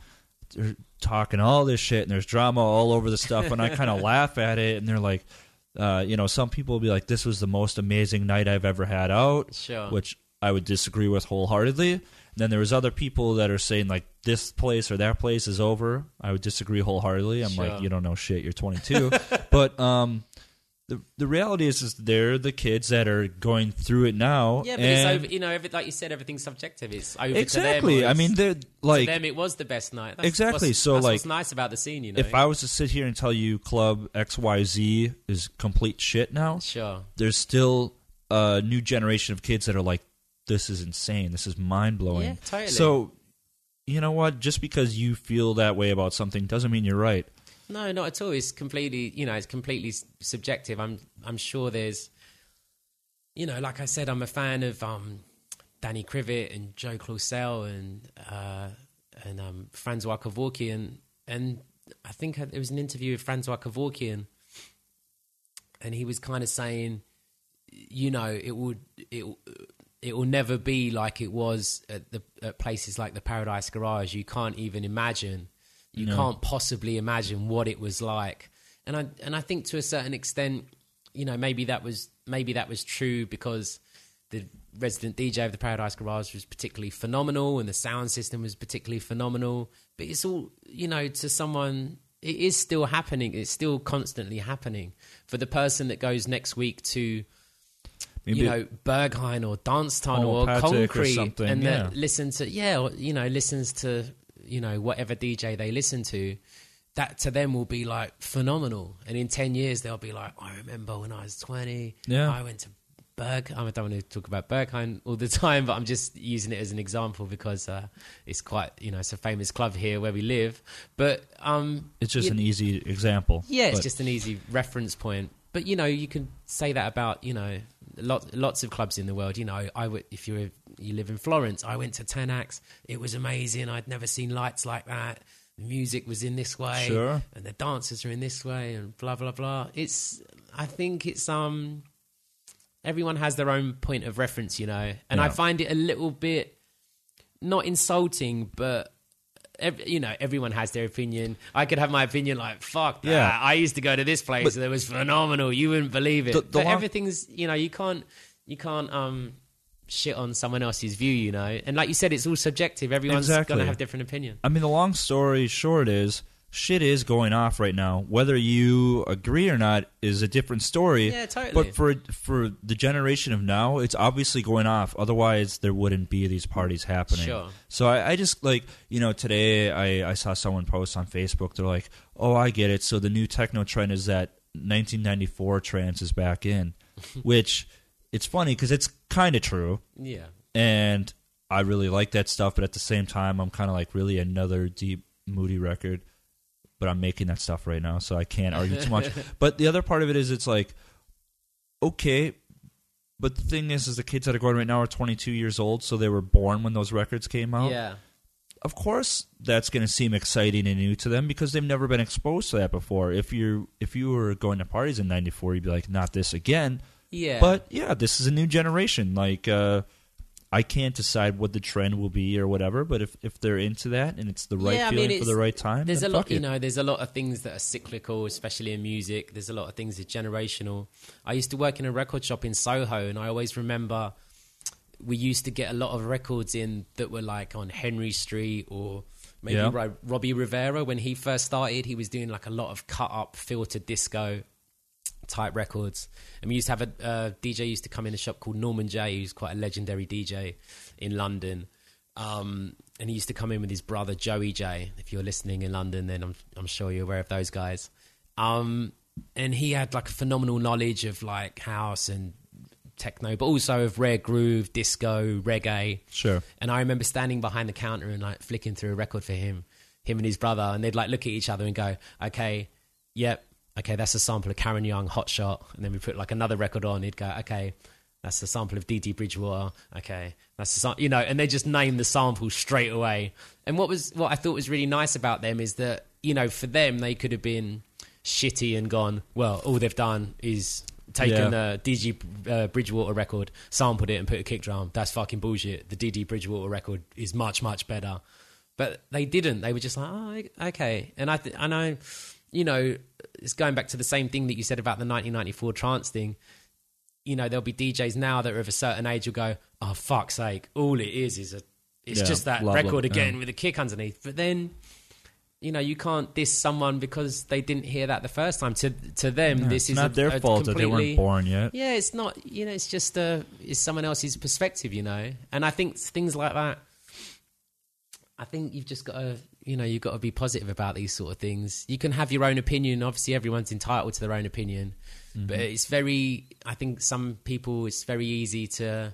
they're talking all this shit and there's drama all over the stuff and I [LAUGHS] kind of laugh at it and they're like uh, you know some people will be like this was the most amazing night I've ever had out Sure. which I would disagree with wholeheartedly then there was other people that are saying like this place or that place is over I would disagree wholeheartedly I'm Sure. like you don't know shit you're 22 [LAUGHS] but um the the reality is is they're the kids that are going through it now Yeah, but it's over. You know, every, like you said, everything's subjective. It's over exactly To them, I mean they're like to them, it was the best night. That's Exactly, so, like, what's nice about the scene. You know, if I was to sit here and tell you Club XYZ is complete shit now, sure, there's still a new generation of kids that are like, this is insane. This is mind blowing. Yeah, totally. So, you know what? Just because you feel that way about something doesn't mean you're right. no, not at all. It's completely, you know, it's completely subjective. I'm, I'm sure there's, you know, like I said, I'm a fan of um, Danny Krivit and Joe Claussell and uh, and um, Francois Kevorkian, and I think there was an interview with Francois Kevorkian, and he was kind of saying, you know, it would it it will never be like it was at the at places like the Paradise Garage. You can't even imagine. You No. can't possibly imagine what it was like. And I and I think to a certain extent, you know, maybe that was maybe that was true because the resident DJ of the Paradise Garage was particularly phenomenal and the sound system was particularly phenomenal. But it's all, you know, to someone, it is still happening. It's still constantly happening. For the person that goes next week to, Maybe you know, Berghain or Dance Tunnel or or Concrete something, and yeah. that listen to, yeah, or, you know, listens to, you know, whatever DJ they listen to. That to them will be like phenomenal, and in ten years they'll be like, "I remember when I was twenty. Yeah. I went to Berg. I don't want to talk about Berghain all the [LAUGHS] time, but I'm just using it as an example because uh, it's quite, you know, it's a famous club here where we live. But um, it's just you- an easy example. yeah, it's just an easy reference point. But you know, you can say that about you know lots lots of clubs in the world. You know, I would if you you live in Florence, I went to Tenax. It was amazing. I'd never seen lights like that. The music was in this way, Sure. and the dancers are in this way, and blah blah blah. It's I think it's um everyone has their own point of reference, you know, and I find it a little bit not insulting, but. Ev you know, everyone has their opinion. I could have my opinion like, fuck that. Yeah. I used to go to this place that was phenomenal. You wouldn't believe it. The- the but long- everything's, you know, you can't, you can't, um, shit on someone else's view, you know. And like you said, it's all subjective. Everyone's Exactly. going to have different opinion. I mean, the long story short is shit is going off right now. Whether you agree or not is a different story. Yeah, totally. But for for the generation of now, it's obviously going off. Otherwise, there wouldn't be these parties happening. Sure. So I, I just like you know today I I saw someone post on Facebook. They're like, oh, I get it. So the new techno trend is that 1994 trance is back in, [LAUGHS] which it's funny because it's kind of true Yeah. and I really like that stuff. But at the same time, I'm kind of like really another deep, moody record. But I'm making that stuff right now, so I can't argue too much. [LAUGHS] but the other part of it is, it's like, okay, but the thing is, is the kids that are going right now are 22 years old, so they were born when those records came out. Yeah. Of course, that's going to seem exciting and new to them because they've never been exposed to that before. If you if you were going to parties in '94, you'd be like, not this again. Yeah. But yeah, this is a new generation. Like uh, I can't decide what the trend will be or whatever, but if, if they're into that and it's the right Yeah, I mean, feeling for the right time, There's a lot, fuck you know. There's a lot of things that are cyclical, especially in music. There's a lot of things that are generational. I used to work in a record shop in Soho, and I always remember we used to get a lot of records in that were like on Henry Street or maybe Yeah. Robbie Rivera when he first started. He was doing like a lot of cut up filtered disco type records. And we used to have a uh, DJ used to come in a shop called Norman Jay, who's quite a legendary DJ in London. Um, and he used to come in with his brother Joey Jay. If you're listening in London, then I'm I'm sure you're aware of those guys. Um, and he had like a phenomenal knowledge of like house and techno, but also of rare groove, disco, reggae. Sure. And I remember standing behind the counter and like flicking through a record for him, him and his brother, and they'd like look at each other and go, "Okay, yep, okay, that's a sample of Karen Young, Hot Shot." And then we put like another record on. He'd go, "Okay, that's a sample of Dee Dee Bridgewater." Okay, that's the sam-, you know, and they just name the sample straight away. And what was what I thought was really nice about them is that you know for them they could have been shitty and gone, well, all they've done is taken Yeah. a DG uh, Bridgewater record, sampled it, and put a kick drum. That's fucking bullshit. The Dee Dee Bridgewater record is much, much better. but they didn't. They were just like, oh, okay. And I, th- I know, you know, it's going back to the same thing that you said about the 1994 trance thing. You know, there'll be DJs now that are of a certain age who'll go, oh, fuck's sake, all it is is a, it's Yeah, just that love record again yeah. with a kick underneath. But then, you know, you can't diss someone because they didn't hear that the first time. To to them, this it's is not a, their a fault that they weren't born yet. yeah, it's not. You know, it's just uh, it's someone else's perspective. You know, and I think things like that. I think you've just got to, you know, you've got to be positive about these sort of things. You can have your own opinion. Obviously, everyone's entitled to their own opinion, mm-hmm. but it's very. I think some people, it's very easy to.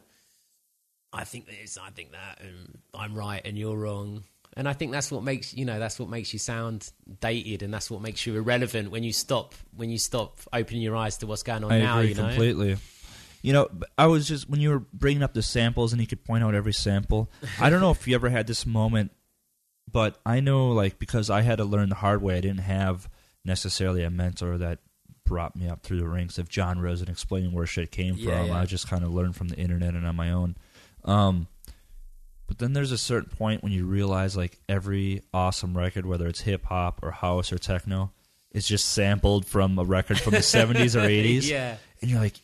I think this, I think that, and I'm right and you're wrong. And I think that's what makes you know that's what makes you sound dated, and that's what makes you irrelevant when you stop when you stop opening your eyes to what's going on I now. you know, completely. You know, I was just when you were bringing up the samples and you could point out every sample. I don't know if you ever had this moment, but I know like because I had to learn the hard way. I didn't have necessarily a mentor that brought me up through the ranks of genres and explaining where shit came Yeah, from. yeah. I just kind of learned from the internet and on my own. Um, but then there's a certain point when you realize like every awesome record, whether it's hip hop or house or techno, is just sampled from a record from the [LAUGHS] 70s or 80s yeah, and you're like,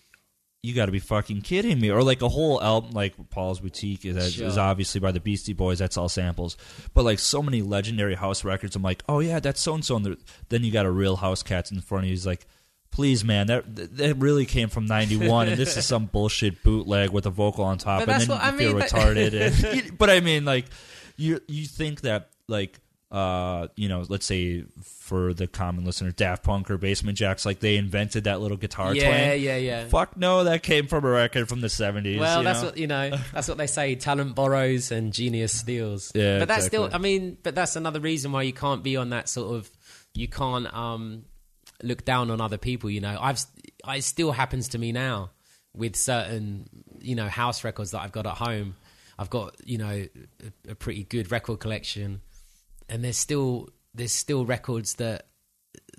you got to be fucking kidding me. Or like a whole album, like Paul's Boutique is, is obviously by the Beastie Boys. That's all samples. But like so many legendary house records, I'm like, oh yeah, that's so and so. And then you got a real House Cats in front of you. He's like, please, man, that that really came from '91, and this is some [LAUGHS] bullshit bootleg with a vocal on top, But and then what I you feel mean, retarded. and, [LAUGHS] [LAUGHS] but I mean, like, you you think that like. Uh, you know, let's say for the common listener, Daft Punk or Basement Jaxx, like they invented that little guitar yeah, twang. yeah, yeah. Fuck no, that came from a record from the seventies. Well, you that's know? what you know. That's what they say. Talent borrows and genius steals. Yeah, but that's still. I mean, but that's another reason why you can't be on that sort of. You can't um, look down on other people. You know, I've. It still happens to me now with certain, you know, house records that I've got at home. I've got you know a, a pretty good record collection, and there's still there's still records that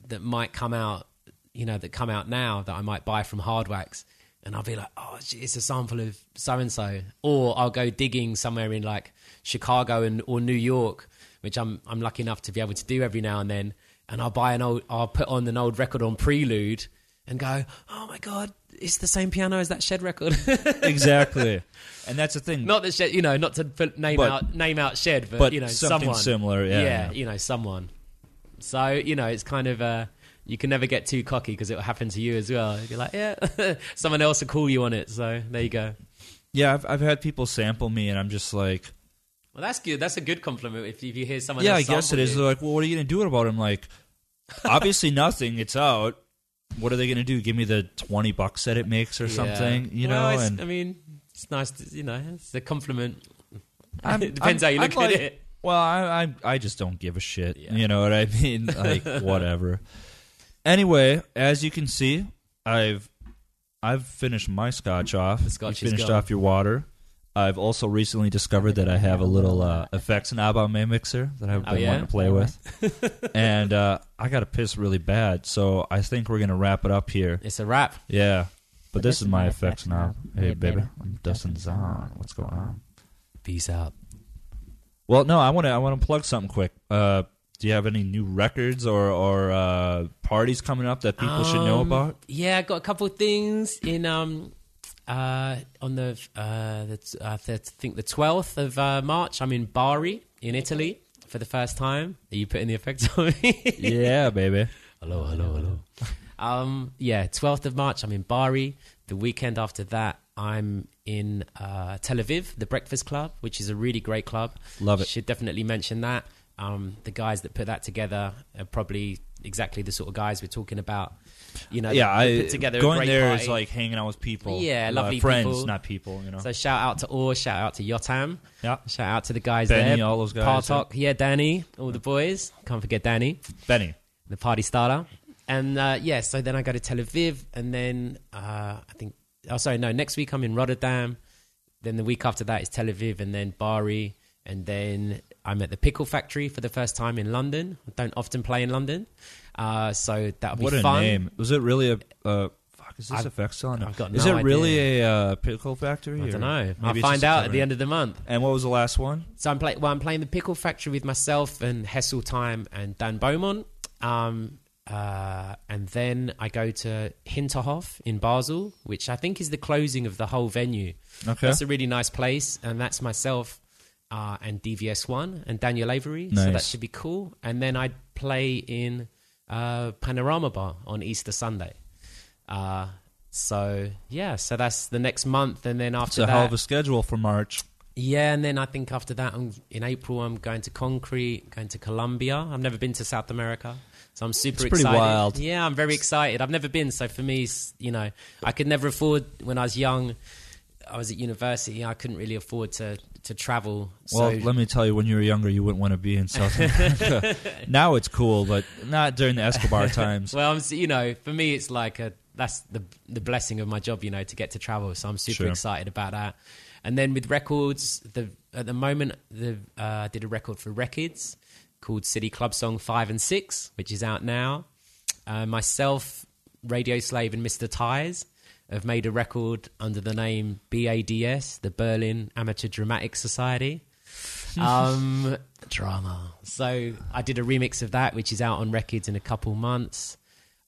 that might come out, you know, that come out now that I might buy from Hardwax, and I'll be like, oh, it's a sample of so and so, or I'll go digging somewhere in like Chicago and or New York, which I'm I'm lucky enough to be able to do every now and then, and I'll buy an old, I'll put on an old record on Prelude, and go, oh my god, it's the same piano as that Shed record. [LAUGHS] exactly, and that's the thing. not that Shed, you know, not to put, name But- out name out Shed, but, but you know, something someone similar, yeah, yeah. you know, someone. So you know, it's kind of uh, you can never get too cocky because it will happen to you as well. You're like, yeah, [LAUGHS] someone else will call you on it. So there you go. yeah, I've I've had people sample me, and I'm just like, Well, that's good. That's a good compliment if, if you hear someone. yeah, I guess it is. They're like, well, what are you gonna do about it? I'm like, obviously nothing. It's out. What are they gonna do? Give me the twenty bucks that it makes or Yeah. something? You Well, know? And I mean, it's nice. To, you know, it's a compliment. I'm- [LAUGHS] it depends I'm- how you look I'm at like- it. Well, I, I I just don't give a shit. Yeah. You know what I mean? [LAUGHS] Like whatever. Anyway, as you can see, I've I've finished my scotch off. The scotch you is finished gone. off your water. I've also recently discovered that I have a little uh, effects knob on my mixer that I've Oh, been yeah? wanting to play with, [LAUGHS] and uh, I got to piss really bad. So I think we're gonna wrap it up here. It's a wrap. Yeah, but this is my effects knob. Hey, Hey, baby, baby. I'm Dustin Zahn. What's going on? Peace out. Well, no, I want to. I want to plug something quick. Uh, do you have any new records or or uh, parties coming up that people should know Um, about? Yeah, I got a couple of things in um uh on the uh uh, I think the twelfth of uh, March. I'm in Bari in Italy for the first time. Are you putting the effects on me? yeah, baby. [LAUGHS] hello, hello, hello. Um, yeah, twelfth of March. I'm in Bari. The weekend after that, I'm in uh, Tel Aviv, the Breakfast Club, which is a really great club. Love it. Should definitely mention that. Um, the guys that put that together are probably exactly the sort of guys we're talking about. You know, Yeah, I put together a going there party. is like hanging out with people. Yeah, Uh, lovely friends, people. not people. You know. So shout out to Or, shout out to Yotam, yeah, shout out to the guys Benny, there, all those guys. Partok, yeah, Danny, all the boys. Can't forget Danny, Benny. the party starter. And uh, yeah, so then I go to Tel Aviv, and then uh, I think, oh sorry, no, next week I'm in Rotterdam. Then the week after that is Tel Aviv, and then Bari, and then I'm at the Pickle Factory for the first time in London. I don't often play in London, uh, so that'll be What a fun. name! Was it really a? Uh, fuck, Is this I've- effect still? I've got no Is it really a uh, pickle factory? I don't know. I'll find out at the end of the month. And what was the last one? So I'm play- well, I'm playing the Pickle Factory with myself and Hessel Time and Dan Beaumont. Um, uh, and then I go to Hinterhof in Basel, which I think is the closing of the whole venue. Okay. That's a really nice place, and that's myself uh, and DVS One and Daniel Avery. So that should be cool. And then I play in uh, Panorama Bar on Easter Sunday. Uh, so yeah, so that's the next month, and then It's after a that, hell of a schedule for March. yeah, and then I think after that, I'm, in April, I'm going to Concrete, going to Colombia. I've never been to South America, so I'm super It's pretty excited. wild. Yeah, I'm very excited. I've never been, so for me, you know, I could never afford when I was young. I was at university. I couldn't really afford to to travel. Well, so let me tell you, when you were younger, you wouldn't want to be in South [LAUGHS] America. now it's cool, but not during the Escobar [LAUGHS] times. well, I'm, you know, for me, it's like a that's the the blessing of my job, you know, to get to travel. So I'm super Sure. excited about that. And then with records, the at the moment, the uh, I did a record for Rekids called Silly Club Song Five and Six, which is out now. Uh, myself, Radio Slave, and Mr. Ties have made a record under the name BADS, the Berlin Amateur Dramatic Society. [LAUGHS] um, drama. So I did a remix of that, which is out on Rekids in a couple months.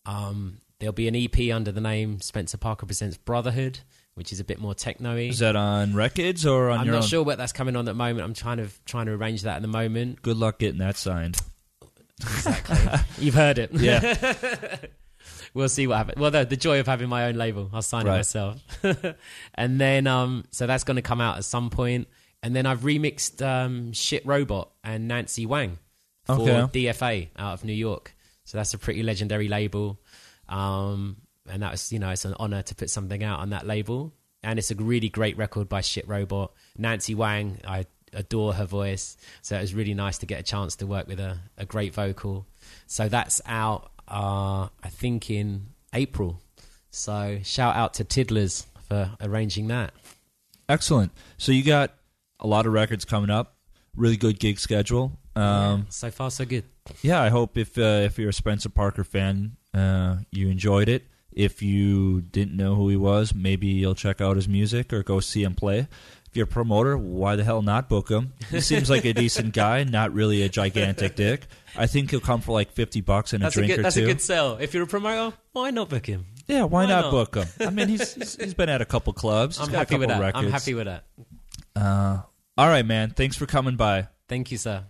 Um, there'll be an EP under the name Spencer Parker Presents Brotherhood, which is a bit more techno-y. Is that on Rekids or on I'm your not own? sure what that's coming on at the moment. I'm trying to trying to arrange that at the moment. Good luck getting that signed. Exactly. [LAUGHS] You've heard it. Yeah. [LAUGHS] we'll see what happens. Well, the, the joy of having my own label, I'll sign it myself. [LAUGHS] and then, um, so that's going to come out at some point. And then I've remixed um, Shit Robot and Nancy Wang for Okay. DFA out of New York. So that's a pretty legendary label. Um, and that was, you know, it's an honor to put something out on that label. And it's a really great record by Shit Robot. Nancy Wang, I adore her voice. So it was really nice to get a chance to work with a, a great vocal. So that's out, uh, I think, in April. So shout out to Tiddlers for arranging that. Excellent. So you got a lot of records coming up. Really good gig schedule. Um, so far, so good. yeah, I hope if uh, if you're a Spencer Parker fan, uh, you enjoyed it. If you didn't know who he was, maybe you'll check out his music or go see him play. If you're a promoter, why the hell not book him? He seems like a [LAUGHS] decent guy, not really a gigantic dick. I think he'll come for like fifty bucks and That's a a drink good. or That's two. a good sell. If you're a promoter, why not book him? yeah, why, why not, not? book him? I mean, he's he's, he's been at a couple clubs. He's I'm got a happy with that. records. I'm happy with that. Uh, all right, man. Thanks for coming by. Thank you, sir.